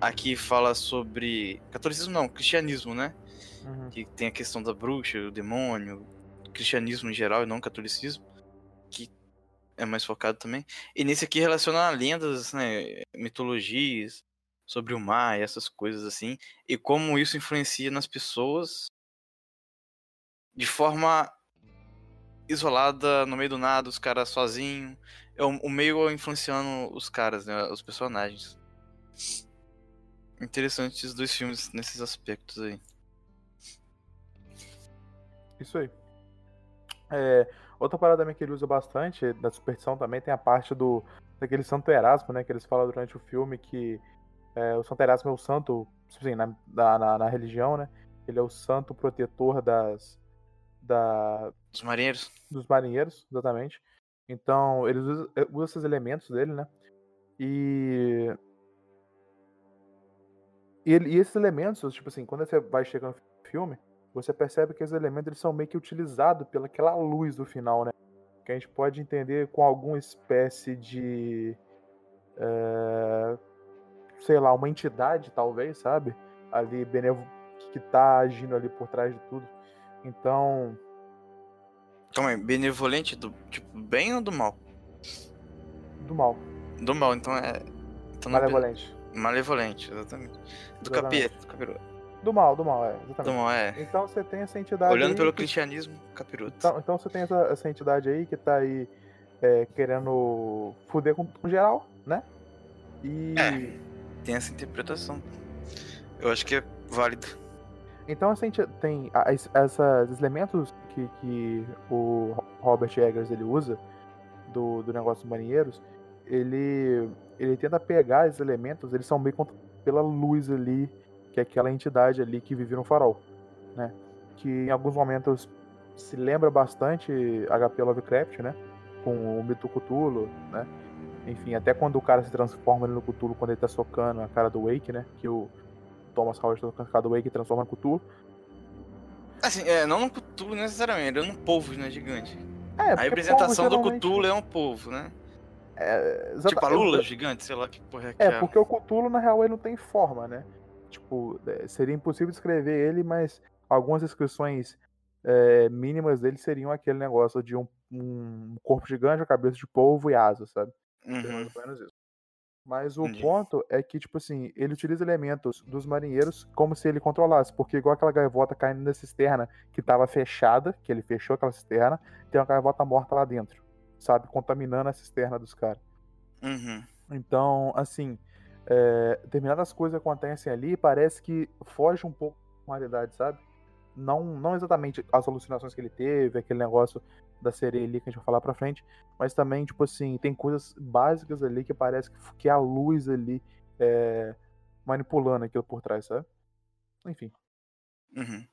Aqui fala sobre. Catolicismo não, cristianismo, né? Uhum. que tem a questão da bruxa, o demônio, o cristianismo em geral e não o catolicismo, que é mais focado também. E nesse aqui relaciona lendas, né, mitologias sobre o mar e essas coisas assim, e como isso influencia nas pessoas de forma isolada, no meio do nada, os caras sozinhos, é o, meio influenciando os caras, né, os personagens. Interessante esses dois filmes nesses aspectos aí. Isso aí. É, outra parada também que ele usa bastante, da superstição também, tem a parte do daquele Santo Erasmo, né? Que eles falam durante o filme que é, o Santo Erasmo é o santo, tipo assim, na, na, na religião, né? Ele é o santo protetor das. Da, Os marinheiros. dos marinheiros, exatamente. Então, eles usam, usam esses elementos dele, né? E. E, ele- e esses elementos, tipo assim, quando você vai chegando no filme, você percebe que esses elementos eles são meio que utilizados pelaquela luz do final, né? Que a gente pode entender com alguma espécie de. é, sei lá, uma entidade, talvez, sabe? Ali, benevo, que tá agindo ali por trás de tudo. Então, Calma aí, benevolente do tipo bem ou do mal? do mal, Do mal, então é. Então é malevolente. Malevolente, exatamente. Do capeta, capiroto. Do mal, do mal, é, Do exatamente. mal, é. Então você tem essa entidade. Olhando pelo que- cristianismo, capiroto. Então, então você tem essa, essa entidade aí que tá aí é, querendo fuder com, com geral, né? E. É. Tem essa interpretação. Eu acho que é válido. Então a gente tem esses elementos que, que o Robert Eggers ele usa do, do negócio dos marinheiros, ele, ele tenta pegar esses elementos, eles são meio pela luz ali, que é aquela entidade ali que vive no farol, né? Que em alguns momentos se lembra bastante HP Lovecraft, né? Com o mito Cthulhu, né? Enfim, até quando o cara se transforma no Cthulhu, quando ele tá socando a cara do Wake, né? Que o Thomas Howard tá socando a cara do Wake e transforma no Cthulhu. Assim, é, não no Cthulhu necessariamente, é num povo, né, gigante. É, a representação povo, do Cthulhu é um povo, né? É, Tipo a Lula gigante, sei lá que porra é que É, é. porque o Cthulhu, na real, ele não tem forma, né? Tipo, é, seria impossível descrever ele, mas algumas descrições é, mínimas dele seriam aquele negócio de um, um corpo gigante, a cabeça de polvo e asas, sabe? Uhum. Mas o Entendi. ponto é que, tipo assim, ele utiliza elementos dos marinheiros como se ele controlasse. Porque igual aquela gaivota caindo na cisterna que tava fechada, que ele fechou aquela cisterna, tem uma gaivota morta lá dentro, sabe? Contaminando a cisterna dos caras. Uhum. Então, assim, é, determinadas coisas acontecem ali e parece que foge um pouco da realidade, sabe? Não, não exatamente as alucinações que ele teve, aquele negócio da sereia ali que a gente vai falar pra frente, mas também, tipo assim, tem coisas básicas ali que parece que, que a luz ali é, manipulando aquilo por trás, sabe? Enfim. Uhum.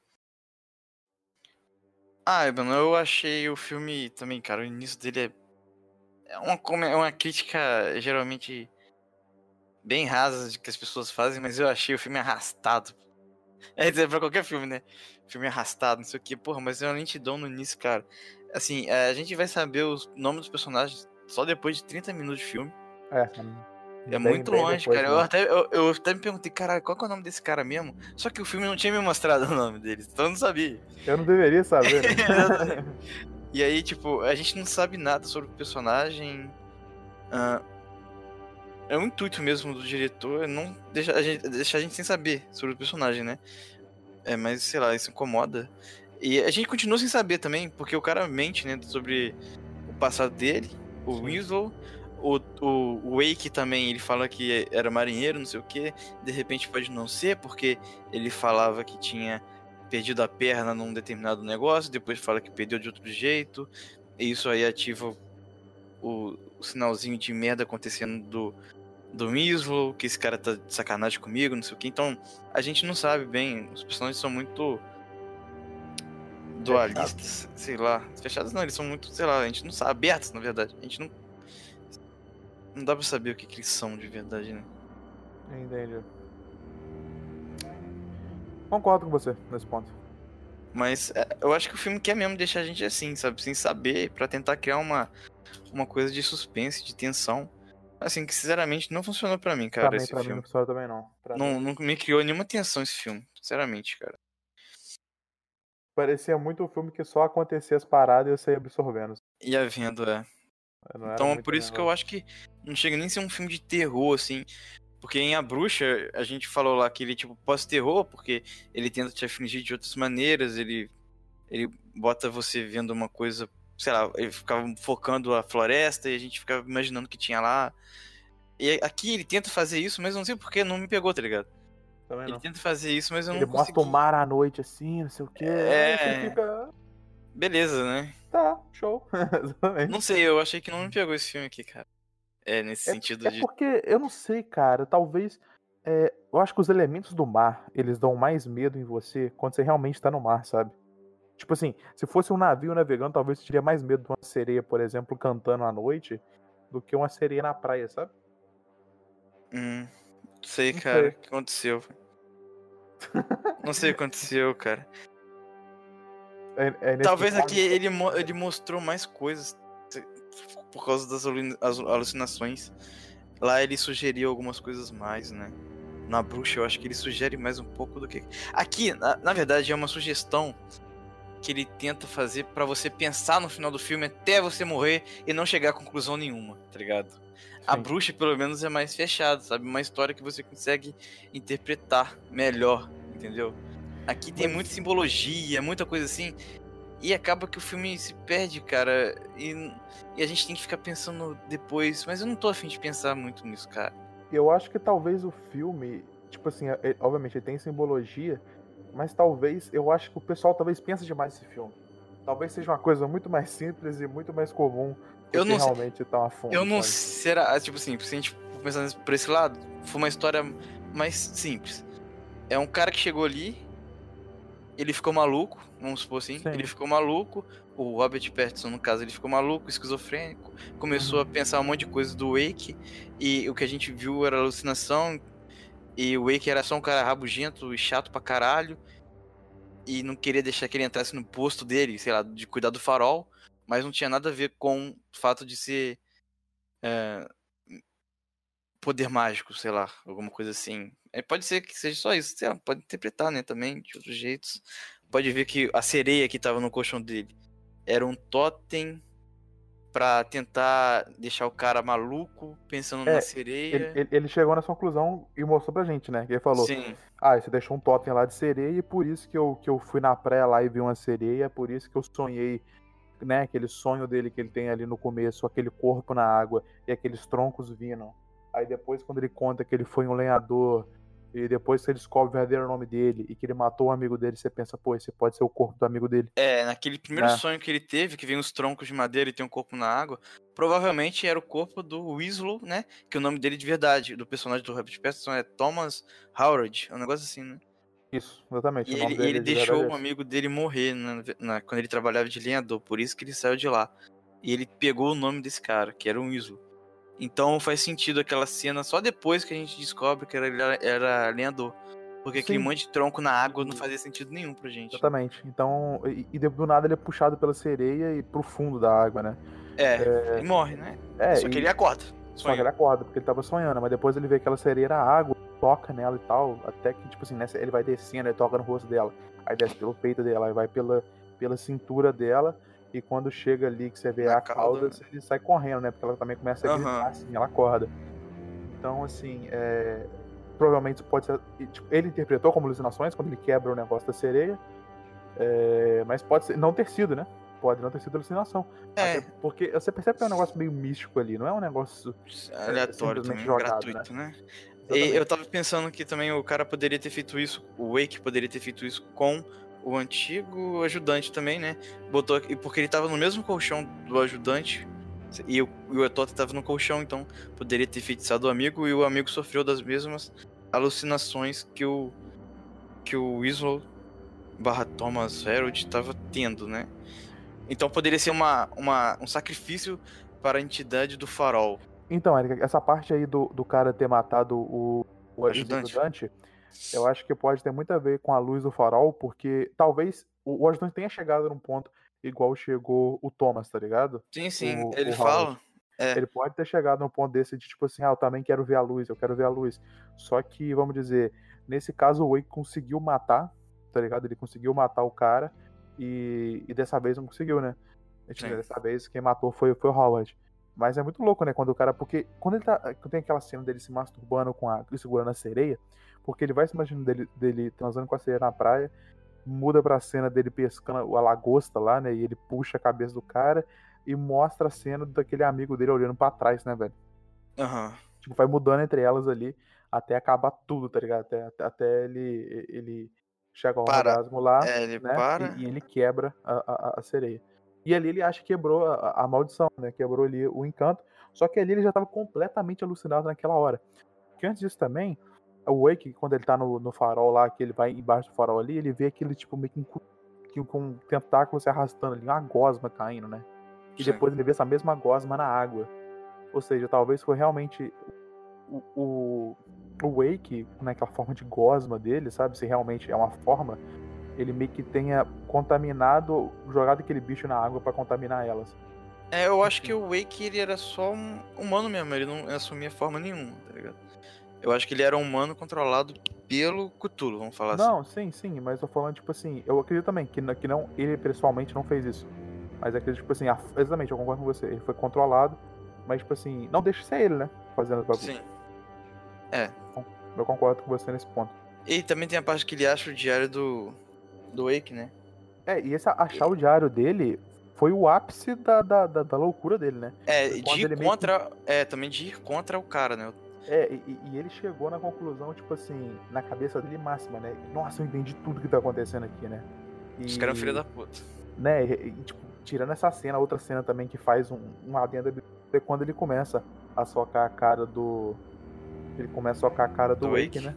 Ah, mano, eu achei o filme também, cara, o início dele é, é uma, é uma crítica geralmente bem rasa de que as pessoas fazem, mas eu achei o filme arrastado. É dizer, pra qualquer filme, né? Filme arrastado, não sei o que. Porra, mas é uma lentidão no início, cara. Assim, é, a gente vai saber os nomes dos personagens só depois de 30 minutos de filme. É, é muito bem longe, depois, cara. Né? Eu até, eu, eu, até me perguntei, cara, qual que é o nome desse cara mesmo? Só que o filme não tinha me mostrado o nome dele, então eu não sabia. Eu não deveria saber. Né? e aí, tipo, a gente não sabe nada sobre o personagem. Uh, é um intuito mesmo do diretor não deixar a, gente, deixar a gente sem saber sobre o personagem, né? É, mas sei lá, isso incomoda. E a gente continua sem saber também, porque o cara mente, né, sobre o passado dele, o Weasel, o, o, Wake também, ele fala que era marinheiro, não sei o que, de repente pode não ser, porque ele falava que tinha perdido a perna num determinado negócio, depois fala que perdeu de outro jeito, e isso aí ativa o, o sinalzinho de merda acontecendo do, do Mislo, que esse cara tá de sacanagem comigo, não sei o que. Então, a gente não sabe bem. Os personagens são muito dualistas, Fechados. sei lá. Fechados não, eles são muito, sei lá, a gente não sabe. Abertos, na verdade. A gente não. Não dá pra saber o que, que eles são de verdade, né? Entendi. Concordo com você nesse ponto. Mas é, eu acho que o filme quer mesmo deixar a gente assim, sabe? Sem saber, para tentar criar uma, uma coisa de suspense, de tensão. Assim, que sinceramente não funcionou para mim, cara, também, esse pra filme. Mim não funcionou também não. Pra não, não me criou nenhuma tensão esse filme, sinceramente, cara. Parecia muito um filme que só acontecia as paradas e eu saía absorvendo. Ia vendo, é. Então, por isso que eu acho que não chega nem a ser um filme de terror, assim. Porque em A Bruxa, a gente falou lá que ele, tipo, pós-terror, porque ele tenta te afligir de outras maneiras, ele, ele bota você vendo uma coisa sei lá, ele ficava focando a floresta e a gente ficava imaginando o que tinha lá. E aqui ele tenta fazer isso, mas eu não sei porque não me pegou, tá ligado? Também ele não. tenta fazer isso, mas eu ele não consegui. Ele mostra o mar à noite assim, não sei o que. É. Fica... Beleza, né? Tá, show. não sei, eu achei que não me pegou esse filme aqui, cara. É, nesse é, sentido é de. É porque, eu não sei, cara, talvez. É, eu acho que os elementos do mar, eles dão mais medo em você quando você realmente tá no mar, sabe? Tipo assim, se fosse um navio navegando, talvez você teria mais medo de uma sereia, por exemplo, cantando à noite, do que uma sereia na praia, sabe? Hum, sei, não cara, sei. o que aconteceu. não sei o que aconteceu, cara. É, é Talvez aqui ele, ele mostrou mais coisas por causa das alucinações. Lá ele sugeriu algumas coisas mais, né? Na bruxa eu acho que ele sugere mais um pouco do que. Aqui, na, na verdade, é uma sugestão que ele tenta fazer para você pensar no final do filme até você morrer e não chegar a conclusão nenhuma, tá ligado? Sim. A bruxa, pelo menos, é mais fechada, sabe? Uma história que você consegue interpretar melhor, entendeu? Aqui tem muita simbologia, muita coisa assim. E acaba que o filme se perde, cara. E, e a gente tem que ficar pensando depois. Mas eu não tô afim de pensar muito nisso, cara. Eu acho que talvez o filme, tipo assim, é, obviamente ele tem simbologia, mas talvez, eu acho que o pessoal talvez pense demais nesse filme. Talvez seja uma coisa muito mais simples e muito mais comum do eu que não realmente tá uma fonte. Eu não será, tipo assim, se a gente pensar por esse lado, foi uma história mais simples. É um cara que chegou ali, ele ficou maluco, vamos supor assim, Sim. ele ficou maluco, o Robert Pattinson, no caso, ele ficou maluco, esquizofrênico, começou uhum. a pensar um monte de coisa do Wake, e o que a gente viu era alucinação, e o Wake era só um cara rabugento e chato pra caralho. E não queria deixar que ele entrasse no posto dele, sei lá, de cuidar do farol. Mas não tinha nada a ver com o fato de ser. É, poder mágico, sei lá, alguma coisa assim. É, pode ser que seja só isso, lá, pode interpretar, né, também, de outros jeitos. Pode ver que a sereia que tava no colchão dele era um totem para tentar deixar o cara maluco pensando é, na sereia. Ele, ele, chegou nessa conclusão e mostrou pra gente, né? Que ele falou: Sim. Ah, você deixou um totem lá de sereia e por isso que eu, que eu fui na praia lá e vi uma sereia, por isso que eu sonhei né, aquele sonho dele que ele tem ali no começo, aquele corpo na água e aqueles troncos vindo. Aí depois, quando ele conta que ele foi um lenhador, e depois você descobre o verdadeiro nome dele e que ele matou um amigo dele, você pensa, pô, esse pode ser o corpo do amigo dele. É, naquele primeiro Né? sonho que ele teve, que vem os troncos de madeira e tem um corpo na água, provavelmente era o corpo do Winslow, né? Que o nome dele de verdade, do personagem do Robert Pattinson é Thomas Howard, um negócio assim, né? Isso, exatamente. E o ele, ele de deixou verdade um é amigo dele morrer na- na- quando ele trabalhava de lenhador, por isso que ele saiu de lá. E ele pegou o nome desse cara, que era o Winslow. Então faz sentido aquela cena só depois que a gente descobre que era, ele era, lenhador. Porque aquele Sim. monte de tronco na água não fazia sentido nenhum pra gente. Exatamente. Então, e, e do nada ele é puxado pela sereia e pro fundo da água, né? É, e morre, né? É, Só que e- ele acorda. Só que ele acorda, porque ele tava sonhando, mas depois ele vê aquela sereia na água, toca nela e tal, até que, tipo assim, ele vai descendo, ele toca no rosto dela, aí desce pelo peito dela, aí vai pela, pela cintura dela, e quando chega ali que você vê Na a cauda, cauda, ele sai correndo, né? Porque ela também começa a gritar Aham. assim, ela acorda. Então, assim, é, provavelmente pode ser. tipo, ele interpretou como alucinações quando ele quebra o negócio da sereia, é, mas pode ser, não ter sido, né? Pode não ter sido alucinação. É, Até porque você percebe que é um negócio meio místico ali, não é um negócio aleatório simplesmente também, jogado, gratuito, né? E Exatamente. eu tava pensando que também o cara poderia ter feito isso, o Wake poderia ter feito isso com o antigo ajudante também, né? Botou porque ele tava no mesmo colchão do ajudante e o, e o Etote tava no colchão, então poderia ter feitiçado o amigo e o amigo sofreu das mesmas alucinações que o que o Winslow barra Thomas Harold tava tendo, né? Então poderia ser uma, uma, um sacrifício para a entidade do farol. Então, Érica, essa parte aí do, do cara ter matado o, o Ajudante. ajudante, eu acho que pode ter muito a ver com a luz do farol, porque talvez o, ajudante tenha chegado num ponto igual chegou o Thomas, tá ligado? Sim, sim, O- ele o fala. É. Ele pode ter chegado num ponto desse de tipo assim, ah, eu também quero ver a luz, eu quero ver a luz. Só que, vamos dizer, nesse caso o Wake conseguiu matar, tá ligado? Ele conseguiu matar o cara e, e dessa vez não conseguiu, né? Gente- Sim. Dessa vez quem matou foi, foi o Howard. Mas é muito louco, né? Quando o cara. Porque quando ele tá. Quando tem aquela cena dele se masturbando com a. segurando a sereia, porque ele vai se imaginando dele, dele transando com a sereia na praia, muda pra cena dele pescando a lagosta lá, né? E ele puxa a cabeça do cara e mostra a cena daquele amigo dele olhando pra trás, né, velho? Aham. Tipo, vai mudando entre elas ali até acabar tudo, tá ligado? Até, até, até ele, ele chega ao Para. orgasmo lá, É, ele né? para. E, e ele quebra a, a, a sereia. E ali ele acha que quebrou a, a maldição, né? Quebrou ali o encanto. Só que ali ele já tava completamente alucinado naquela hora. Porque antes disso também, o Wake, quando ele tá no, no farol lá, que ele vai embaixo do farol ali, ele vê aquele tipo meio que um, com um tentáculo se arrastando ali, uma gosma caindo, né? E Sim. depois ele vê essa mesma gosma na água. Ou seja, talvez foi realmente o, o, o Wake, naquela forma de gosma dele, sabe? Se realmente é uma forma, ele meio que tenha contaminado, jogado aquele bicho na água pra contaminar elas. É, eu acho que o Wake ele era só um humano mesmo, ele não assumia forma nenhuma, tá ligado? Eu acho que ele era um humano controlado pelo Cthulhu, vamos falar assim. Não, sim, sim, mas tô falando, tipo assim, eu acredito também que, que não, ele pessoalmente não fez isso. Mas acredito, tipo assim, a- exatamente, eu concordo com você. Ele foi controlado, mas, tipo assim, não deixa ser ele, né? Fazendo as bagunças. Sim. É. Eu concordo com você nesse ponto. E também tem a parte que ele acha o diário do. do Wake, né? É, e esse achar o diário dele foi o ápice da, da, da, da loucura dele, né? É, de ir que- contra. É, também de ir contra o cara, né? É, e, e ele chegou na conclusão, tipo assim, na cabeça dele máxima, né? Nossa, eu entendi tudo que tá acontecendo aqui, né? E, Os caras são filho da puta. Né, e, e, tipo, tirando essa cena, outra cena também que faz um, um adendo é quando ele começa a socar a cara do. Ele começa a socar a cara do, Do Wake. né?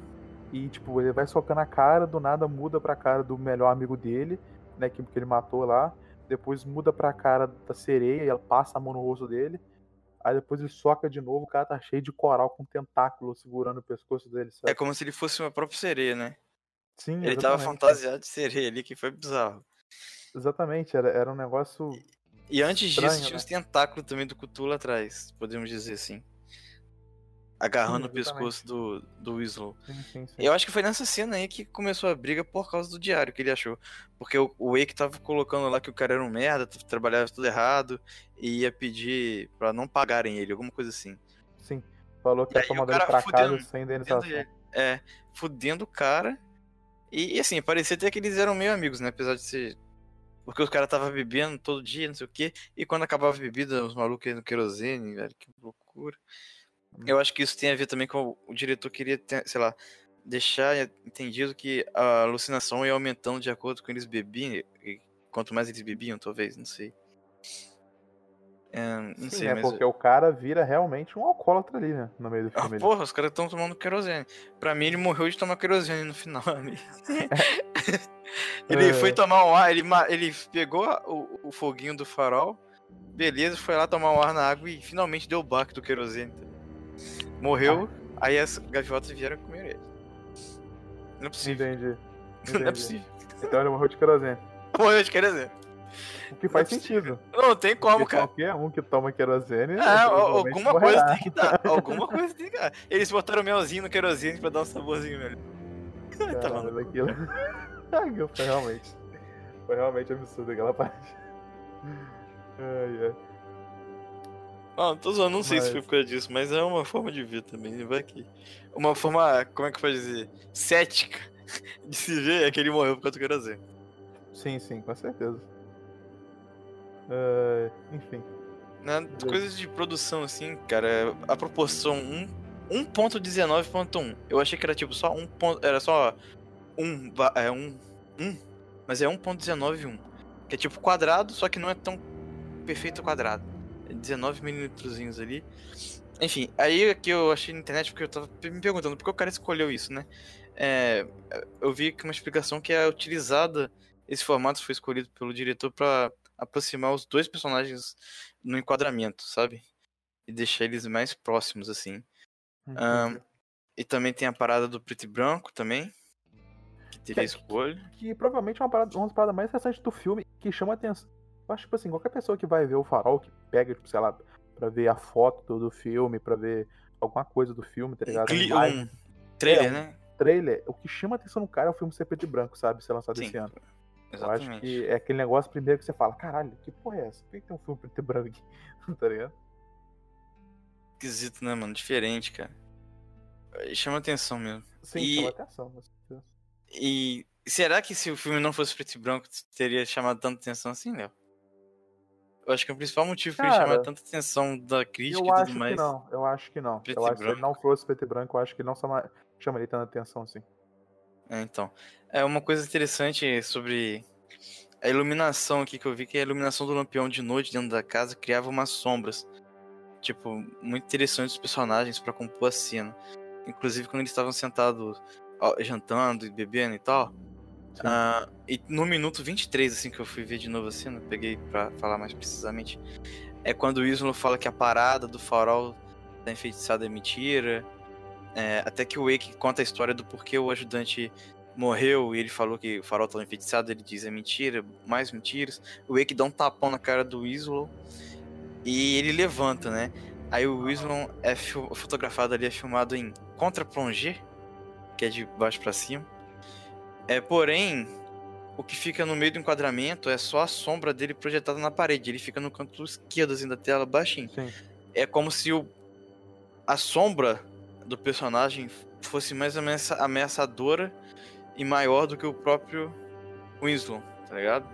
E, tipo, ele vai socando a cara, do nada muda pra cara do melhor amigo dele, né? Que, que ele matou lá. Depois muda pra cara da sereia e ela passa a mão no rosto dele. Aí depois ele soca de novo, o cara tá cheio de coral com tentáculo segurando o pescoço dele, sabe? É como se ele fosse uma própria sereia, né? Sim, Ele tava exatamente. fantasiado de sereia ali, que foi bizarro. Exatamente, era, era um negócio. E antes Estranho, disso, tinha né? os tentáculos também do Cthulhu atrás, podemos dizer assim. Agarrando Sim, o pescoço do, do Winslow. Sim, sim. Eu acho que foi nessa cena aí que começou a briga por causa do diário que ele achou. Porque o, o Wake tava colocando lá que o cara era um merda, trabalhava tudo errado, e ia pedir pra não pagarem ele, alguma coisa assim. Sim. Falou que ia tomar o ele cara pra casa fudendo- sem Fudendo indenização. É, fudendo o cara. E, e assim, parecia até que eles eram meio amigos, né? Apesar de ser Porque os caras tava bebendo todo dia, não sei o quê. E quando acabava a bebida, os malucos iam no querosene, velho, que loucura. Hum. Eu acho que isso tem a ver também com o, diretor queria, ter, sei lá, deixar entendido que a alucinação ia aumentando de acordo com eles bebiam. E quanto mais eles bebiam, talvez, não sei. É, não Sim, sei, é mas. porque o cara vira realmente um alcoólatra ali, né? No meio do Ah, filme. ali. porra, os caras estão tomando querosene. Pra mim, ele morreu de tomar querosene no final. ele É. foi tomar um ar, ele, ele pegou o, o foguinho do farol, beleza, foi lá tomar um ar na água e finalmente deu o baque do querosene. Morreu, aí as gaviotas vieram comer ele. Não é possível. Entendi. Não é Entendi. possível. Então ele morreu de querosene. Morreu de querosene. O que faz Não é sentido. Não tem como, Porque cara. qualquer um que toma querosene. Ah, alguma morrerá. coisa tem que dar. Alguma coisa tem que dar. Eles botaram melzinho no querosene pra dar um saborzinho melhor. Tá Caralho, maluco. aquilo. Aquilo foi realmente. Foi realmente absurdo aquela parte. Ai, ai. Não, não tô zoando, não sei se foi por causa disso, mas é uma forma de ver também, vai que. Uma forma, como é que pode dizer? Cética de se ver é que ele morreu por causa do querosene. Sim, sim, com certeza. Ai, enfim. Né? Coisas de produção, assim, cara, a proporção 1 1.19.1. Eu achei que era tipo só um ponto. Era só um. É um. um mas é 1.191. Que é tipo quadrado, só que não é tão perfeito quadrado. É 19 milímetrozinhos ali. Enfim, aí é que eu achei na internet porque eu tava me perguntando por que o cara escolheu isso, né? É, eu vi que uma explicação que é utilizada. Esse formato foi escolhido pelo diretor pra aproximar os dois personagens no enquadramento, sabe? E deixar eles mais próximos, assim. Ahn, e também tem a parada do preto e branco também. Que teve a Que- escolha. que provavelmente é uma parada, uma das paradas mais interessantes do filme que chama atenção. Eu acho, tipo assim, qualquer pessoa que vai ver o farol, que pega, tipo, sei lá, pra ver a foto do, filme, pra ver alguma coisa do filme, tá Um, ligado? cli- um trailer, É, um- né? trailer, o que chama atenção no cara é o filme ser preto e branco, sabe? Ser lançado Sim, esse ano. Eu acho Exatamente. que é aquele negócio primeiro que você fala, caralho, que porra é essa? Por que tem um filme preto e branco aqui? tá ligado? Esquisito, né, mano? Diferente, cara. Chama atenção mesmo. Sim, E- chama atenção. com certeza. E será que se o filme não fosse preto e branco, teria chamado tanta atenção assim, Léo? Eu acho que o principal motivo pra ele Cara, chamar tanta atenção da crítica Eu e acho tudo mais. que não, eu acho que não. Preto eu acho que se ele não fosse preto e branco, eu acho que não chama- chamaria tanta atenção assim. É, então. É uma coisa interessante sobre a iluminação aqui que eu vi, que a iluminação do lampião de noite dentro da casa criava umas sombras. Tipo, muito interessantes os personagens pra compor a cena. Inclusive quando eles estavam sentados ó, jantando e bebendo e tal. Ah, e no minuto 23, assim, que eu fui ver de novo a cena, peguei pra falar mais precisamente. É quando o Islo fala que a parada do farol da enfeitiçada é mentira. É, até que o Wake conta a história do porquê o ajudante morreu e ele falou que o farol estava enfeitiçado. Ele diz é mentira, mais mentiras. O Wake dá um tapão na cara do Islo e ele levanta, né? Aí o Islo é fotografado ali, é filmado em contra-plongé, que é de baixo pra cima. É, porém, o que fica no meio do enquadramento é só a sombra dele projetada na parede. Ele fica no canto esquerdo assim, da tela, baixinho Sim. é como se o, a sombra do personagem fosse mais ameaça- ameaçadora e maior do que o próprio Winslow, tá ligado?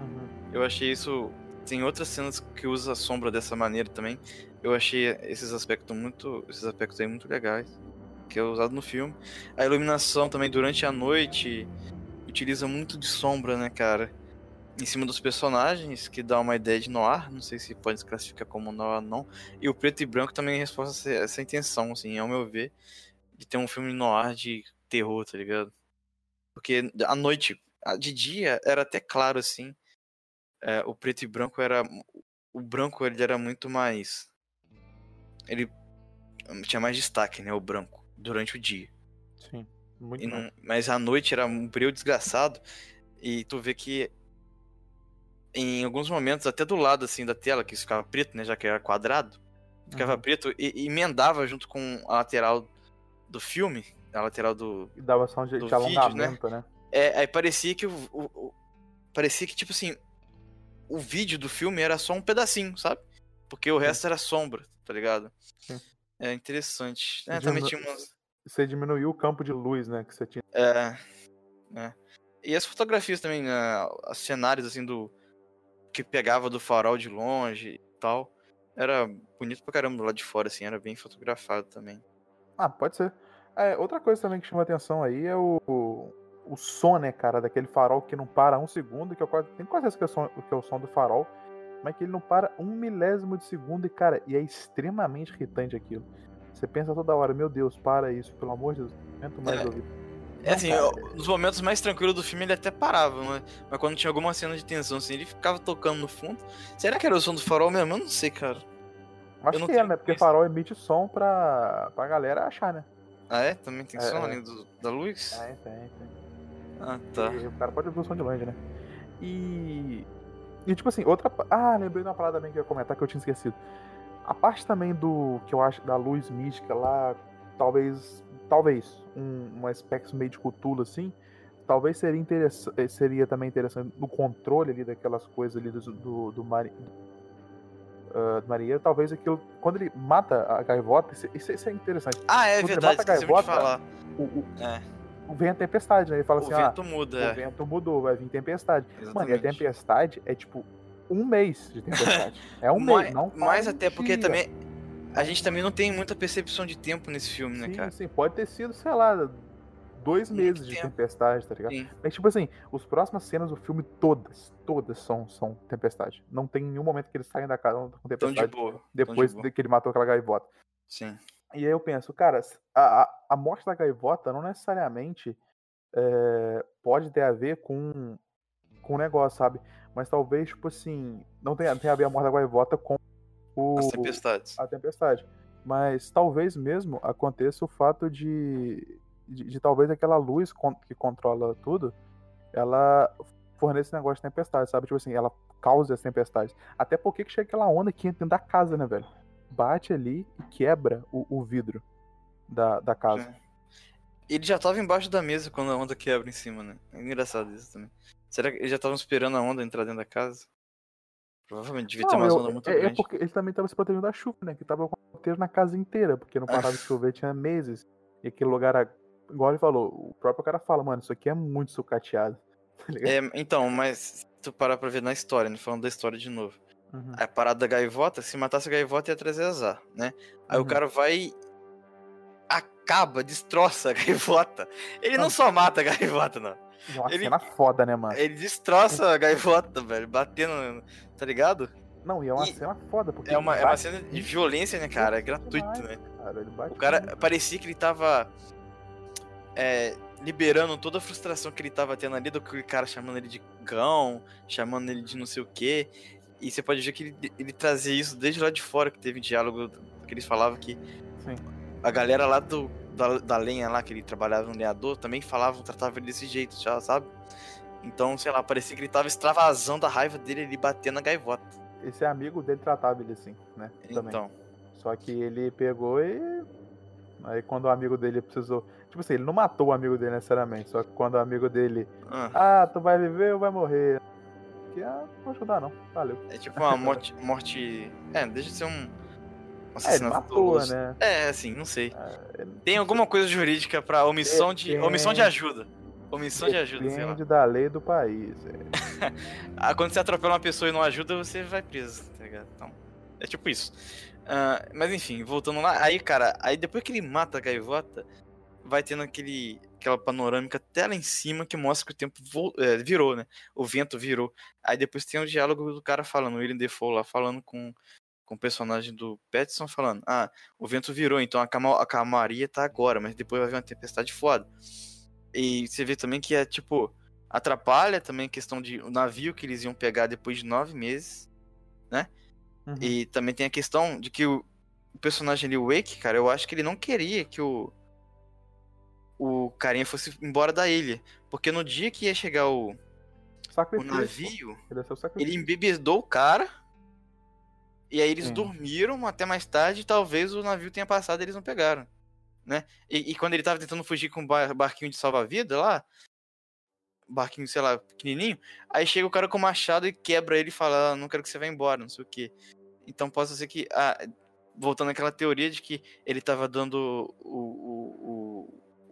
Uhum. Eu achei isso. Tem outras cenas que usa a sombra dessa maneira também. Eu achei esses aspectos muito. Esses aspectos aí muito legais. Que é usado no filme. A iluminação também durante a noite utiliza muito de sombra, né, cara? Em cima dos personagens, que dá uma ideia de noir. Não sei se pode se classificar como noir ou não. E o preto e branco também responde essa, essa intenção, assim, ao meu ver, de ter um filme noir de terror, tá ligado? Porque à noite, a- de dia, era até claro, assim. É, o preto e branco era. O branco ele era muito mais. Ele tinha mais destaque, né? O branco, durante o dia. Sim. Muito não- mas à noite era um brilho desgraçado. E tu vê que em alguns momentos, até do lado assim da tela, que isso ficava preto, né? Já que era quadrado, ficava Uhum. preto e, e emendava junto com a lateral do filme, a lateral do. E dava só um do de vídeo, alongamento, né? É, aí parecia que o, o- o- Parecia que, tipo assim, o vídeo do filme era só um pedacinho, sabe? Porque o resto era sombra, tá ligado? Sim. É interessante. É, também tinha umas. Você diminuiu o campo de luz, né? Que você tinha. É, é. E as fotografias também, né, os cenários assim do que pegava do farol de longe e tal. Era bonito pra caramba do lado de fora, assim, era bem fotografado também. Ah, pode ser. É, outra coisa também que chama atenção aí é o, o, som, né, cara, daquele farol que não para um segundo, que eu quase, tenho quase certeza que é, o som, que é o som do farol, mas que ele não para um milésimo de segundo e, cara, e é extremamente irritante aquilo. Você pensa toda hora, meu Deus, para isso, pelo amor de Deus, momento mais É. ouvido. É assim, eu- nos momentos mais tranquilos do filme ele até parava, mas, mas quando tinha alguma cena de tensão assim, ele ficava tocando no fundo. Será que era o som do farol mesmo? Eu não sei, cara. Acho não que é, né? Porque isso. farol emite som pra, pra galera achar, né? Ah, é? Também tem É, som é. além do, da luz? Tem, tem, tem. Ah, tá. E o cara pode ouvir o som de longe, né? E. E tipo assim, outra. Ah, lembrei de uma parada também que eu ia comentar que eu tinha esquecido. A parte também do. que eu acho da luz mística lá, talvez. Talvez. Um, um aspecto meio de Cthulhu assim. Talvez seria, interessa eh, seria também interessante no controle ali daquelas coisas ali do, do, do, mari- ah, do marinheiro. Talvez aquilo. Quando ele mata a gaivota, isso, isso- é interessante. Ah, é Quando ele verdade, mata a gaivota, falar. O, o, É, o vem a tempestade, né? Ele fala o assim: ah, vento muda, o é. vento mudou, vai vir tempestade. Mano, e a Exatamente. tempestade é tipo um mês de tempestade. É um Mais- mês, não mais até porque também a gente também não tem muita percepção de tempo nesse filme, né, Sim, cara? sim, pode ter sido, sei lá, dois Muito meses de tempo. tempestade, tá ligado? Sim. Mas, tipo assim, as próximas cenas do filme, todas, todas são, são tempestade. Não tem nenhum momento que eles saem da casa com Tão de tempestade boa. tão de depois boa. de que ele matou aquela gaivota. Sim. E aí eu penso, cara, a, a, a morte da gaivota não necessariamente é, pode ter a ver com com o negócio, sabe? Mas talvez, tipo assim, não tenha, tenha a ver a morte da gaivota com o, As tempestades. a tempestade. Mas talvez mesmo aconteça o fato de, de, de talvez aquela luz con- que controla tudo, ela forneça esse negócio de tempestade, sabe? Tipo assim, ela cause as tempestades. Até porque que chega aquela onda que entra dentro da casa, né, velho? Bate ali e quebra o, o vidro da, da casa. É. Ele já tava embaixo da mesa quando a onda quebra em cima, né? É engraçado isso também. Será que eles já estavam esperando a onda entrar dentro da casa? Provavelmente devia ter Não, uma eu- onda muito é, é grande. porque ele também estava se protegendo da chuva, né? Que tava com o roteiro na casa inteira, porque não parava de chover tinha meses. E aquele lugar, a- igual ele falou, o próprio cara fala, mano, isso aqui é muito sucateado. Tá? É, então, mas se tu parar pra ver na história, né? Falando da história de novo. Uhum. A parada da gaivota, se matasse a gaivota ia trazer azar, né? Aí o Uhum. cara vai. acaba, destroça a gaivota. Ele não Não. só mata a gaivota, não. Uma ele- cena foda, né, mano? Ele destroça a gaivota, velho, batendo, tá ligado? Não, e é uma e- cena foda, porque É uma, é uma cena de violência, né, cara? É gratuito, demais, né? Cara, O cara muito. parecia que ele tava é, liberando toda a frustração que ele tava tendo ali do que o cara chamando ele de cão, chamando ele de não sei o quê. E você pode ver que ele, ele trazia isso desde lá de fora, que teve diálogo que eles falavam que Sim. a galera lá do, da, da lenha lá, que ele trabalhava no lenhador, também falavam, tratavam ele desse jeito, já, sabe? Então, sei lá, parecia que ele tava extravasando a raiva dele ali batendo na gaivota. Esse amigo dele tratava ele assim, né? Também. Então, Só que ele pegou e. Aí quando o amigo dele precisou. Tipo assim, ele não matou o amigo dele necessariamente. Só que quando o amigo dele. ah, Ah, tu vai viver ou vai morrer? Que ah, não vou ajudar não. Valeu. é tipo uma morte. morte é, deixa de ser um. um É, ele matou, né? É, assim, não sei. É, Tem alguma coisa jurídica pra omissão de. Depende. omissão de ajuda. Omissão de ajuda, sei lá. Depende da lei do país. é. Ah, quando você atropela uma pessoa e não ajuda, você vai preso, tá ligado? Então, é tipo isso. Ah, mas enfim, voltando lá, aí, cara, aí depois que ele mata a gaivota, vai tendo aquele, aquela panorâmica até lá em cima que mostra que o tempo é, virou, né? O vento virou. Aí depois tem o diálogo do cara falando, o William Defoe lá falando com, com o personagem do Petson falando: Ah, o vento virou, então a, calma, a calmaria tá agora, mas depois vai vir uma tempestade foda. E você vê também que é tipo atrapalha também a questão de o navio que eles iam pegar depois de nove meses. Uhum. E também tem a questão de que o, o personagem ali, o Wake, cara, eu acho que ele não queria que o. O carinha fosse embora da ilha. Porque no dia que ia chegar o, o navio, Ele é embebedou o cara. E aí eles Sim. dormiram até mais tarde talvez o navio tenha passado e eles não pegaram. Né? E, e quando ele tava tentando fugir com o bar- barquinho de salva-vida lá, barquinho, sei lá, pequenininho, aí chega o cara com o machado e quebra ele e fala, ah, não quero que você vá embora, não sei o quê. Então possa ser que, ah, voltando àquela teoria de que ele tava dando o, o,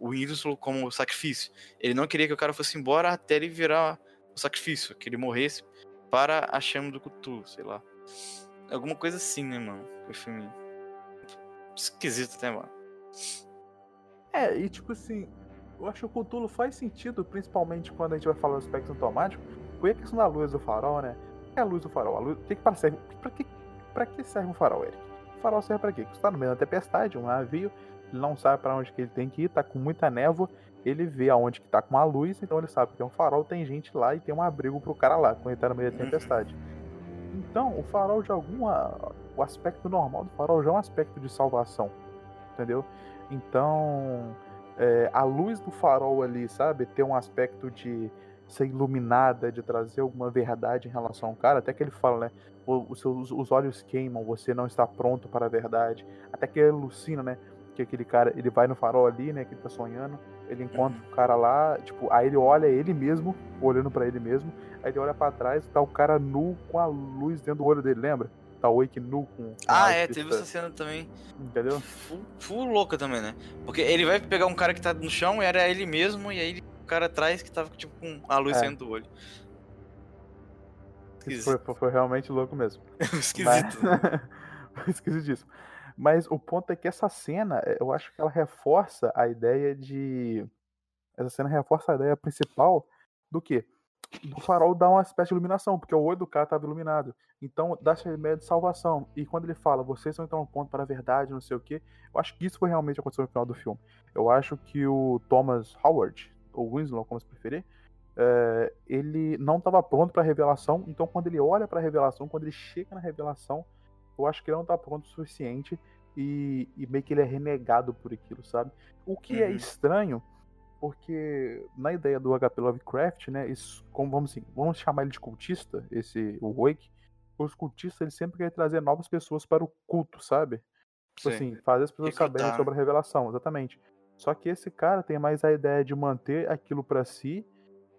o, o Winslow como sacrifício. Ele não queria que o cara fosse embora até ele virar o sacrifício, que ele morresse para a chama do Cthulhu, sei lá. Alguma coisa assim, né, mano? O filme esquisito até, mano. É, e tipo assim, eu acho que o Cthulhu faz sentido, principalmente quando a gente vai falar do aspecto automático, foi a questão da luz do farol, né? O que é a luz do farol? A luz, que que serve, pra, que, pra que serve um farol, Eric? O farol serve pra quê? Você tá no meio da tempestade, um navio, ele não sabe para onde que ele tem que ir, tá com muita névoa, ele vê aonde que tá com a luz, então ele sabe que tem um farol, tem gente lá e tem um abrigo pro cara lá, quando ele tá no meio da uhum. tempestade. Então, o farol de alguma. O aspecto normal do farol já é um aspecto de salvação. Entendeu? Então, é, a luz do farol ali, sabe? Ter um aspecto de ser iluminada, de trazer alguma verdade em relação ao cara. Até que ele fala, né? Os seus os olhos queimam, você não está pronto para a verdade. Até que ele alucina, né? Que aquele cara, ele vai no farol ali, né? Que ele tá sonhando. Ele encontra uhum. o cara lá, tipo, aí ele olha ele mesmo, olhando para ele mesmo. Aí ele olha para trás, tá o cara nu com a luz dentro do olho dele, lembra? Tá o Wake nu com. ah, é, teve essa cena também. Entendeu? Full, full, louca também, né? Porque ele vai pegar um cara que tá no chão e era ele mesmo, e aí o cara atrás que tava tipo com a luz é. dentro do olho. Foi, foi, foi, realmente louco mesmo. Esquisito. Mas... Esquisitíssimo. Mas o ponto é que essa cena, eu acho que ela reforça a ideia de. Essa cena reforça a ideia principal do que? do farol dá uma espécie de iluminação, porque o olho do cara estava iluminado. Então dá essa ideia de salvação. E quando ele fala, vocês vão entrar no ponto para a verdade, não sei o que, eu acho que isso foi realmente aconteceu no final do filme. Eu acho que o Thomas Howard, ou Winslow, como se preferir, é, ele não estava pronto para a revelação. Então quando ele olha para a revelação, quando ele chega na revelação, eu acho que ele não está pronto o suficiente e, e, meio que ele é renegado por aquilo, sabe? O que é uhum. é estranho porque na ideia do HP Lovecraft, né, isso, como vamos assim, vamos chamar ele de cultista, esse o Wake, os cultistas eles sempre querem trazer novas pessoas para o culto, sabe? Tipo assim, fazer as pessoas saberem sobre a revelação, exatamente. Só que esse cara tem mais a ideia de manter aquilo para si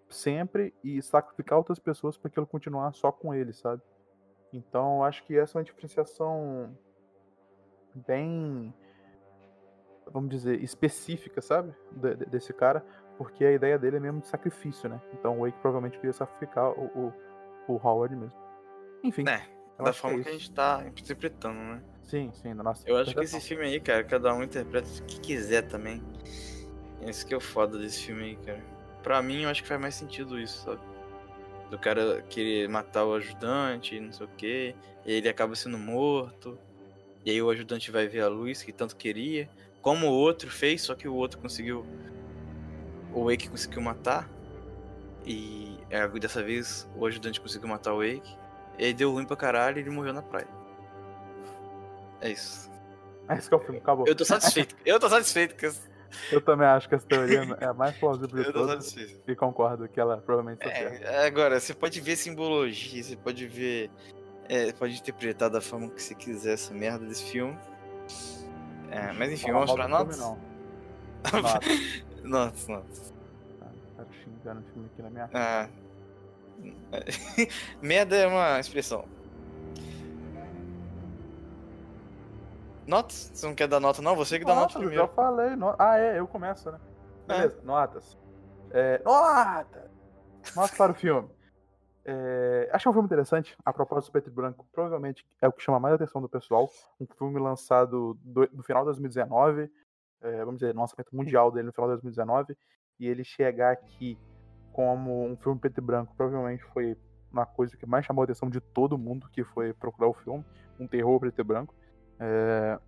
sempre e sacrificar outras pessoas para aquilo continuar só com ele, sabe? Então, acho que essa é uma diferenciação bem vamos dizer, específica, sabe? De, de, desse cara, porque a ideia dele é mesmo de sacrifício, né? Então o Wake provavelmente queria sacrificar o, o, o Howard mesmo. Enfim. É, da é forma que, que, a gente tá interpretando, né? Sim, sim, da nossa Eu acho que esse filme aí, cara, cada um interpreta o que quiser também. Esse que é o foda desse filme aí, cara. Pra mim, eu acho que faz mais sentido isso, sabe? Do cara querer matar o ajudante, não sei o quê, e ele acaba sendo morto. E aí o ajudante vai ver a luz que tanto queria como o outro fez, só que o outro conseguiu. O Wake conseguiu matar. E é, dessa vez o ajudante conseguiu matar o Wake. E aí deu ruim pra caralho e ele morreu na praia. É isso. É isso que é o filme, acabou. Eu tô satisfeito. eu tô satisfeito com essa... Eu também acho que essa teoria é a mais plausível de todas. E concordo que ela provavelmente tá é, Agora, você pode ver simbologia, você pode ver. É, pode interpretar da forma que você quiser essa merda desse filme. É, mas enfim, Fala vamos pra notas? Não. notas, notas. Tá xingando o filme aqui na minha ah. Merda é uma expressão. Notas? Você não quer dar nota, não? Você que dá nota primeiro. Eu já falei. No... Ah, é, eu começo, né? Beleza, é. notas. É, notas! Notas para o filme. É, achei um filme interessante. A propósito do Preto e Branco, provavelmente é o que chama mais a atenção do pessoal. Um filme lançado do, no final de 2019, é, vamos dizer, lançamento mundial dele no final de 2019. E ele chegar aqui como um filme preto e branco, provavelmente foi uma coisa que mais chamou a atenção de todo mundo que foi procurar o filme. Um terror preto e branco. É,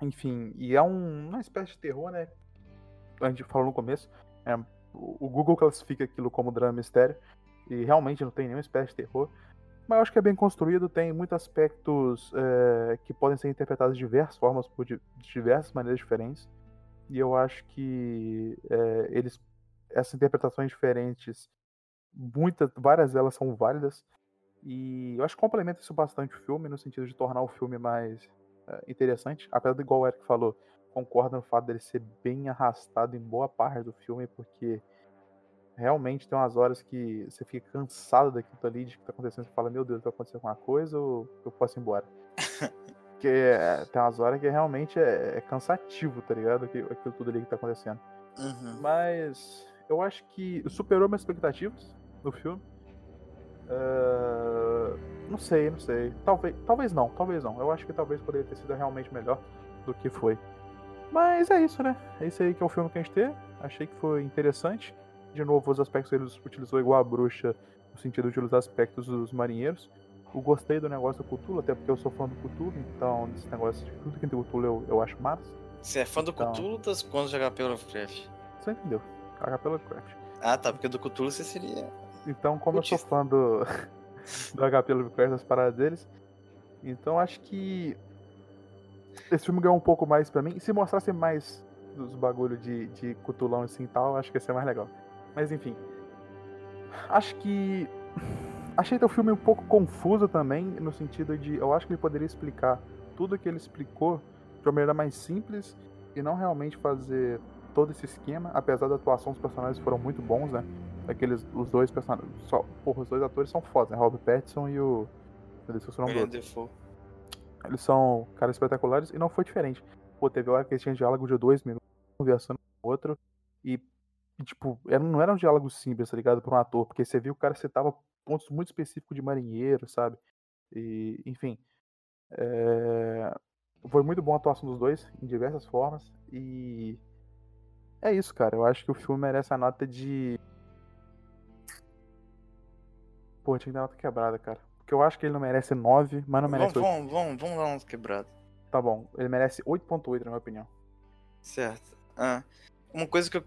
enfim, e é um, uma espécie de terror, né? A gente falou no começo. É, o Google classifica aquilo como drama mistério e realmente não tem nenhuma espécie de terror. Mas eu acho que é bem construído, tem muitos aspectos é, que podem ser interpretados de diversas formas, por de diversas maneiras diferentes. E eu acho que é, eles, essas interpretações diferentes, muitas, várias delas são válidas. E eu acho que complementa isso bastante o filme, no sentido de tornar o filme mais é, interessante. Apesar de, igual o Eric falou, concordo no fato dele ser bem arrastado em boa parte do filme, porque realmente tem umas horas que você fica cansado daquilo ali, de que tá acontecendo, você fala, meu Deus, vai acontecer alguma coisa ou eu posso ir embora? Porque é, tem umas horas que realmente é, é cansativo, tá ligado? Aquilo, aquilo tudo ali que tá acontecendo. Uhum. Mas eu acho que superou minhas expectativas no filme. Ah, não sei, não sei. Talvez, talvez não, talvez não. Eu acho que talvez poderia ter sido realmente melhor do que foi. Mas é isso, né? É isso aí que é o filme que a gente teve. Achei que foi interessante. De novo, os aspectos ele utilizou igual a bruxa, no sentido de usar aspectos dos marinheiros. Eu gostei do negócio do Cthulhu, até porque eu sou fã do Cthulhu, então esse negócio de tudo que tem Cthulhu eu, eu acho massa. Você é fã do Então. Cthulhu das contas de HP Lovecraft? Você entendeu? Caga pela Craft. Ah, tá, porque do Cthulhu você seria. Então, como eu sou fã do, do HP Lovecraft, das paradas deles, então acho que esse filme ganhou um pouco mais pra mim. E se mostrasse mais dos bagulho de, de cutulão assim e tal, acho que ia ser mais legal. Mas enfim. Acho que. Achei o filme um pouco confuso também, no sentido de. Eu acho que ele poderia explicar tudo que ele explicou de uma maneira mais simples e não realmente fazer todo esse esquema, apesar da atuação dos personagens foram muito bons, né? Aqueles, os dois personagens. Só, porra, os dois atores são fodas, né? Robert Pattinson e o. Meu Deus, o nome. Defoe. Eles são caras espetaculares e não foi diferente. Pô, teve hora que eles tinham diálogo de dois minutos, conversando com o outro. E, e, tipo, era, não era um diálogo simples, tá ligado? Pra um ator, porque você viu o cara citava pontos muito específicos de marinheiro, sabe? E, enfim. é, Foi muito bom a atuação dos dois, em diversas formas. E. É isso, cara. Eu acho que o filme merece a nota de. Pô, tinha que dar nota quebrada, cara. Porque eu acho que ele não merece 9, mas não Vamos, merece 8. vamos, vamos, vamos dar uns quebrados. Tá bom, ele merece 8.8 na minha opinião. Certo. Ah, uma coisa que eu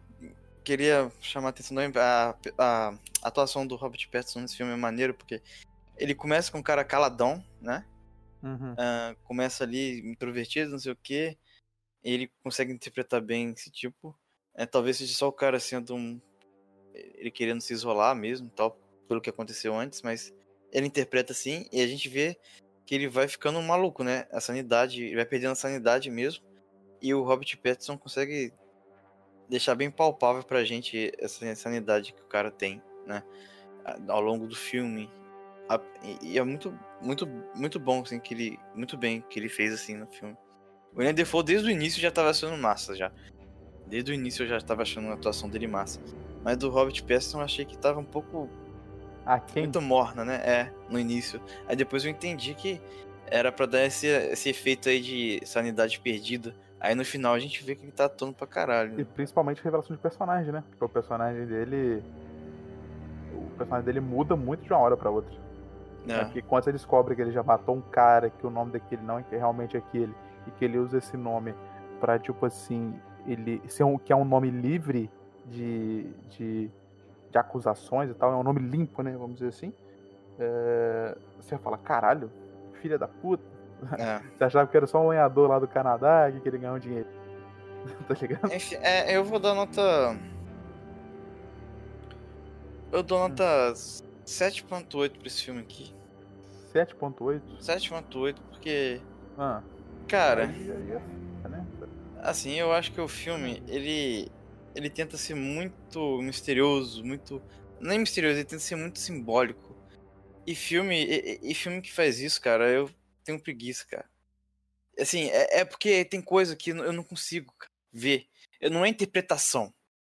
queria chamar a atenção também, a, a atuação do Robert Pattinson nesse filme é maneiro, porque ele começa com um cara caladão, né? Uhum. Ah, começa ali introvertido, não sei o quê. Ele consegue interpretar bem esse tipo. É, talvez seja só o cara sendo um. Ele querendo se isolar mesmo, tal, pelo que aconteceu antes, mas ele interpreta assim e a gente vê que ele vai ficando maluco, né? A sanidade, ele vai perdendo a sanidade mesmo. E o Robert Pattinson consegue deixar bem palpável pra gente essa sanidade que o cara tem, né? Ao longo do filme. E- é muito, muito, muito bom, assim, que ele. Muito bem que ele fez assim no filme. O William Defoe desde o início já tava achando massa já. Desde o início eu já tava achando a atuação dele massa. Mas do Robert Pattinson eu achei que tava um pouco Ah, quem? muito morna, né? É, no início. Aí depois eu entendi que era pra dar esse, esse efeito aí de sanidade perdida. Aí no final a gente vê que ele tá atuando pra caralho. E né? principalmente revelação de personagem, né? Porque o personagem dele. O personagem dele muda muito de uma hora pra outra. É. Porque quando você descobre que ele já matou um cara, que o nome daquele não é realmente é aquele, e que ele usa esse nome pra, tipo assim, ele ser um, que é um nome livre de, de, de acusações e tal, é um nome limpo, né? Vamos dizer assim. É, você fala, caralho, filha da puta. É. Você achava que era só um lenhador lá do Canadá que queria ganhar um dinheiro. tá ligado? Enfim, é, eu vou dar nota. Eu dou nota 7.8 pra esse filme aqui. 7.8. 7.8 porque, Ah, cara, aí, aí é né? assim, eu acho que o filme, ele ele tenta ser muito misterioso, muito nem misterioso, ele tenta ser muito simbólico. E filme, e, e- filme que faz isso, cara, eu tenho preguiça, cara. Assim, é, é porque tem coisa que eu não consigo ver. Eu- Não é interpretação.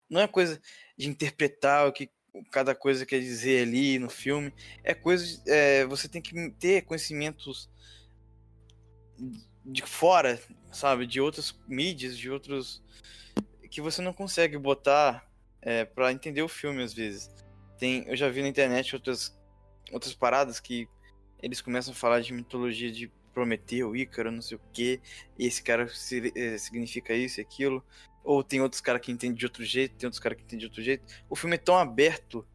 Não é coisa de interpretar o que cada coisa quer dizer ali no filme. É coisa. é, você tem que ter conhecimentos de fora, sabe? De outras mídias, de outros. Que você não consegue botar é, para entender o filme às vezes. Tem, eu já vi na internet outras, outras paradas que eles começam a falar de mitologia de Prometeu, Ícaro, não sei o que, e esse cara se- eh, significa isso e aquilo. Ou tem outros caras que entendem de outro jeito, tem outros caras que entendem de outro jeito. O filme é tão aberto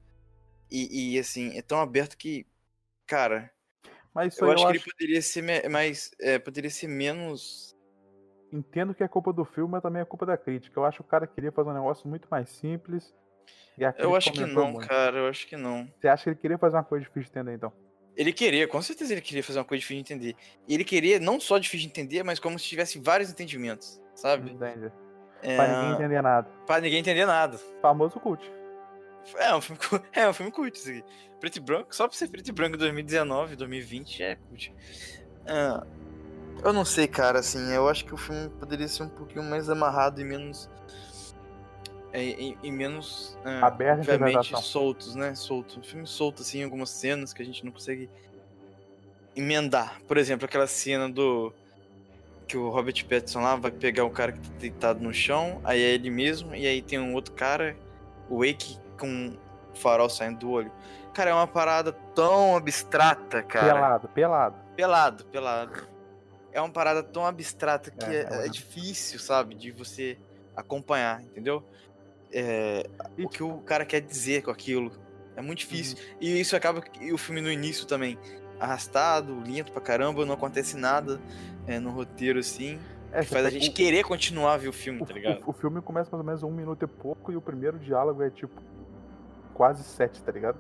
e, e, assim, é tão aberto que, cara, Mas eu aí acho eu que acho, ele poderia ser mais. é, poderia ser menos. Entendo que é culpa do filme, mas também é culpa da crítica. Eu acho que o cara queria fazer um negócio muito mais simples. Eu acho que não, muito. cara, eu acho que não. Você acha que ele queria fazer uma coisa difícil de entender, então? Ele queria, com certeza ele queria fazer uma coisa difícil de entender. E ele queria não só difícil de entender, mas como se tivesse vários entendimentos, sabe? Entende? É, Pra ninguém entender nada. pra ninguém entender nada. Famoso cult. É um filme, é um filme cult isso aqui. Preto e branco, só pra ser preto e branco em 2019, 2020 já é cult. Ah, Eu não sei, cara, assim, eu acho que o filme poderia ser um pouquinho mais amarrado e menos. é, E, e menos. é, Aberto obviamente, soltos, né? Solto. Um filme solto, assim, em algumas cenas que a gente não consegue emendar. Por exemplo, aquela cena do. Que o Robert Pattinson lá vai pegar o cara que tá deitado no chão, aí é ele mesmo, e aí tem um outro cara, o Wake, com o farol saindo do olho. Cara, é uma parada tão abstrata, cara. Pelado, pelado. Pelado, pelado. É uma parada tão abstrata que É, é, é é difícil, sabe? De você acompanhar, entendeu? É, E, o que o cara quer dizer com aquilo. É muito difícil. E isso acaba. E o filme no início também. Arrastado, lento pra caramba, não acontece nada é, no roteiro assim. É, Que faz a gente querer continuar a ver o filme, o, tá ligado? o, o filme começa mais ou menos um minuto e pouco e o primeiro diálogo é tipo quase sete, tá ligado?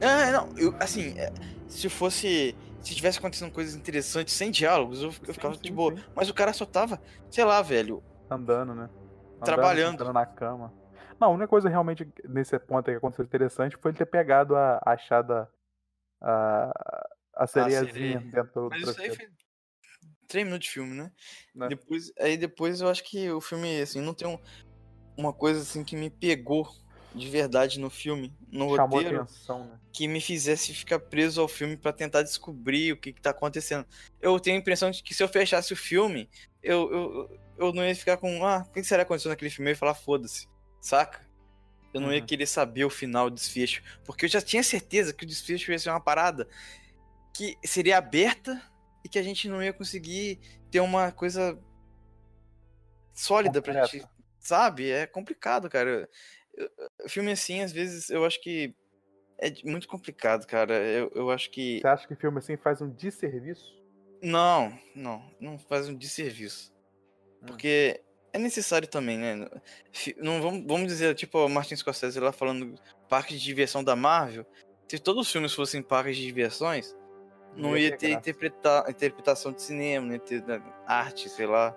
Ah, não, eu, assim, é, se fosse. Se tivesse acontecendo coisas interessantes sem diálogos, eu, eu Sim, ficava sim, de boa. sim. Mas o cara só tava, sei lá, velho, Andando, né? Andando, Trabalhando. sentando na cama. Não, a única coisa realmente nesse ponto aí que aconteceu interessante foi ele ter pegado a achada a, a sereiazinha sereia. dentro do Mas isso aí foi três minutos de filme, né? Né? Depois, aí depois eu acho que o filme, assim, não tem um- uma coisa assim que me pegou de verdade no filme, no Chamou roteiro, atenção, né? que me fizesse ficar preso ao filme pra tentar descobrir o que, que tá acontecendo. Eu tenho a impressão de que se eu fechasse o filme, eu, eu, eu não ia ficar com, ah, o que será que aconteceu naquele filme? Eu ia falar, foda-se, saca? Eu não ia Uhum. querer saber o final, o desfecho. Porque eu já tinha certeza que o desfecho ia ser uma parada que seria aberta e que a gente não ia conseguir ter uma coisa sólida pra gente. Sabe? É complicado, cara. Eu- filme assim, às vezes, eu acho que é muito complicado, cara. Eu, eu acho que. Você acha que filme assim faz um desserviço? Não, não. Não faz um desserviço. Hum. Porque é necessário também, né? Não vamos, vamos dizer, tipo, o Martin Scorsese lá falando parque de diversão da Marvel. Se todos os filmes fossem parques de diversões, não ia ter graça. interpreta- interpretação de cinema, não ia ter né, arte, sei lá.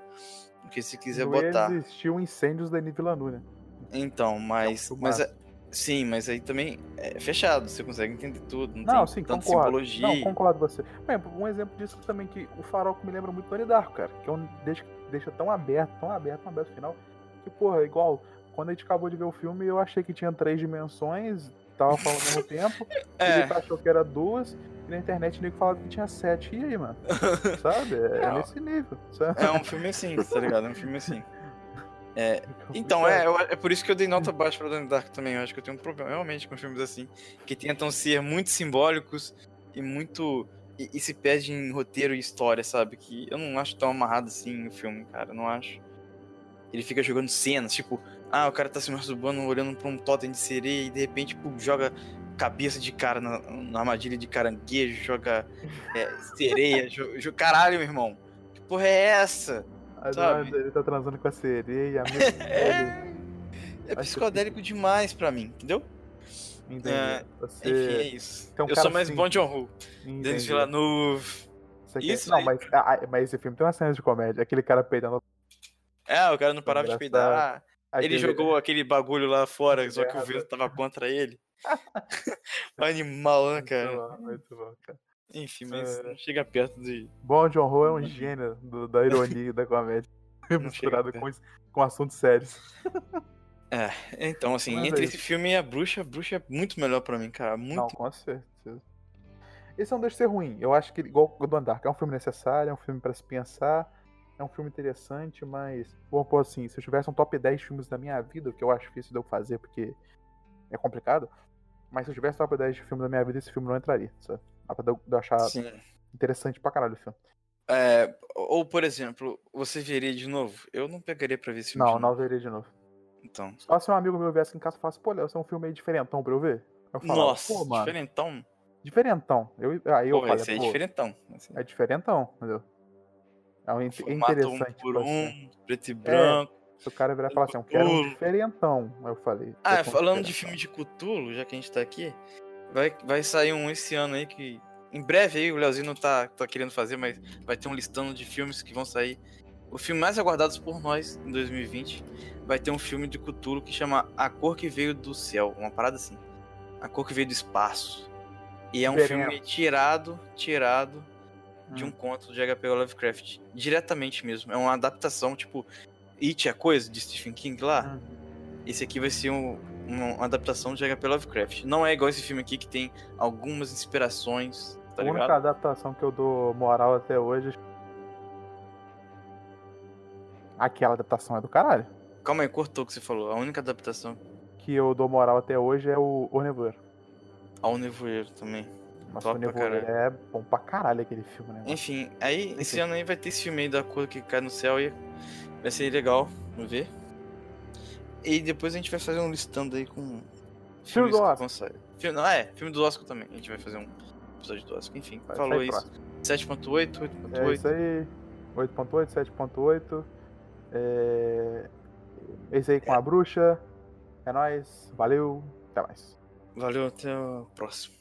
O que se quiser não botar. existiu incêndios da Denis Villeneuve, né? Então, mas. É um mas é- sim, mas aí também é fechado, você consegue entender tudo. Não, Não, tem sim, tanta concordo. simbologia. Não, concordo com você. Bem, um exemplo disso também que o Farol que me lembra muito Donnie Darko, cara. Que é um, deixa, deixa tão aberto, tão aberto, tão aberto o final. Que, porra, é igual, quando a gente acabou de ver o filme, eu achei que tinha três dimensões, tava falando ao mesmo tempo. É. Ele achou que era duas, e na internet o nego falava que tinha sete. E aí, mano? Sabe? É, é nesse nível. Sabe? É um filme assim, tá ligado? É um filme assim. Então, é, é por isso que eu dei nota baixa pra Donnie Dark também. Eu acho que eu tenho um problema realmente com filmes assim, que tentam ser muito simbólicos e muito. E, e se perde em roteiro e história, sabe? Que eu não acho tão amarrado assim o filme, cara. Eu não acho. Ele fica jogando cenas, tipo, ah, o cara tá se masturbando olhando pra um totem de sereia e de repente, pô, joga cabeça de cara na, na armadilha de caranguejo, joga é, sereia, jo, jo- caralho, meu irmão. Que porra é essa? Sabe? Ele tá transando com a sereia, É, é Acho que psicodélico demais pra mim, entendeu? Entendi. É, Você... Enfim, é isso. um eu sou mais assim- Bon John Ho. Entendi. Denis Villeneuve. Você quer- Isso Não, mas, ah, ah, mas esse filme tem uma cena de comédia. Aquele cara peidando. É, o cara não parava de peidar. aquele- Ele jogou aquele bagulho lá fora, só que o vento tava contra ele. Animal, né, Muito cara? bom, muito bom, cara. Enfim, mas É. não chega perto de. Bom John Ho é um gênio do- da ironia e da comédia. misturado com, com assuntos sérios. Então, assim, Mas é entre isso. esse filme e a bruxa, a bruxa é muito melhor pra mim, cara. Não, Muito. com certeza. Esse não deixa de ser ruim. Eu acho que, igual o do Dark, é um filme necessário, é um filme pra se pensar, é um filme interessante, mas, vamos pôr assim, se eu tivesse um top 10 filmes da minha vida, o que eu acho difícil de eu fazer porque é complicado, mas se eu tivesse um top 10 de filmes da minha vida, esse filme não entraria, sabe? Dá pra eu achar Sim. interessante pra caralho o filme. É, ou, por exemplo, você veria de novo? Eu não pegaria pra ver esse filme. Não, de não veria de novo. Então. Só se um amigo meu viesse aqui em casa e falasse, pô, Léo, esse é um filme meio diferentão pra eu ver. Eu falava, Nossa, pô, mano, diferentão. diferentão. Eu, aí eu Pô, falei, esse é pô, diferentão. assim. é diferentão, entendeu? É, um, é interessante. um por tipo assim. um, preto e branco. Se o cara virar e falar assim, eu quero um diferentão. Aí eu falei. Ah, um falando de filme de Cthulhu, já que a gente tá aqui, vai, vai sair um esse ano aí que. Em breve aí, o Leozinho não tá, tá querendo fazer, mas vai ter um listão de filmes que vão sair. O filme mais aguardados por nós em 2020 vai ter um filme de Cthulhu que chama A Cor que Veio do Céu, uma parada assim. A Cor que Veio do Espaço. E é um filme tirado, tirado de Hum. um conto do H.P. Lovecraft. Diretamente mesmo. É uma adaptação, tipo, It, a coisa, de Stephen King lá. Hum. Esse aqui vai ser um- uma, adaptação de H.P. Lovecraft. Não é igual esse filme aqui que tem algumas inspirações, tá a única ligado? adaptação que eu dou moral até hoje. Aquela adaptação é do caralho. Calma aí, cortou o que você falou. A única adaptação Que eu dou moral até hoje é o O Nevoeiro. ao Nevoeiro também. Top o Nevoeiro é bom pra caralho aquele filme, né? mano? Enfim, aí esse Enfim. ano aí vai ter esse filme aí da cor que cai no céu e vai ser legal, vamos ver. E depois a gente vai fazer um listando aí com Filme do Oscar. Filme, não, é, filme do Oscar também. A gente vai fazer um episódio do Oscar. Enfim, Vai falou isso. 7.8, 8.8. É isso aí. 8.8, 7.8. É... Esse aí com a bruxa. É nóis. Valeu. Até mais. Valeu, até o próximo.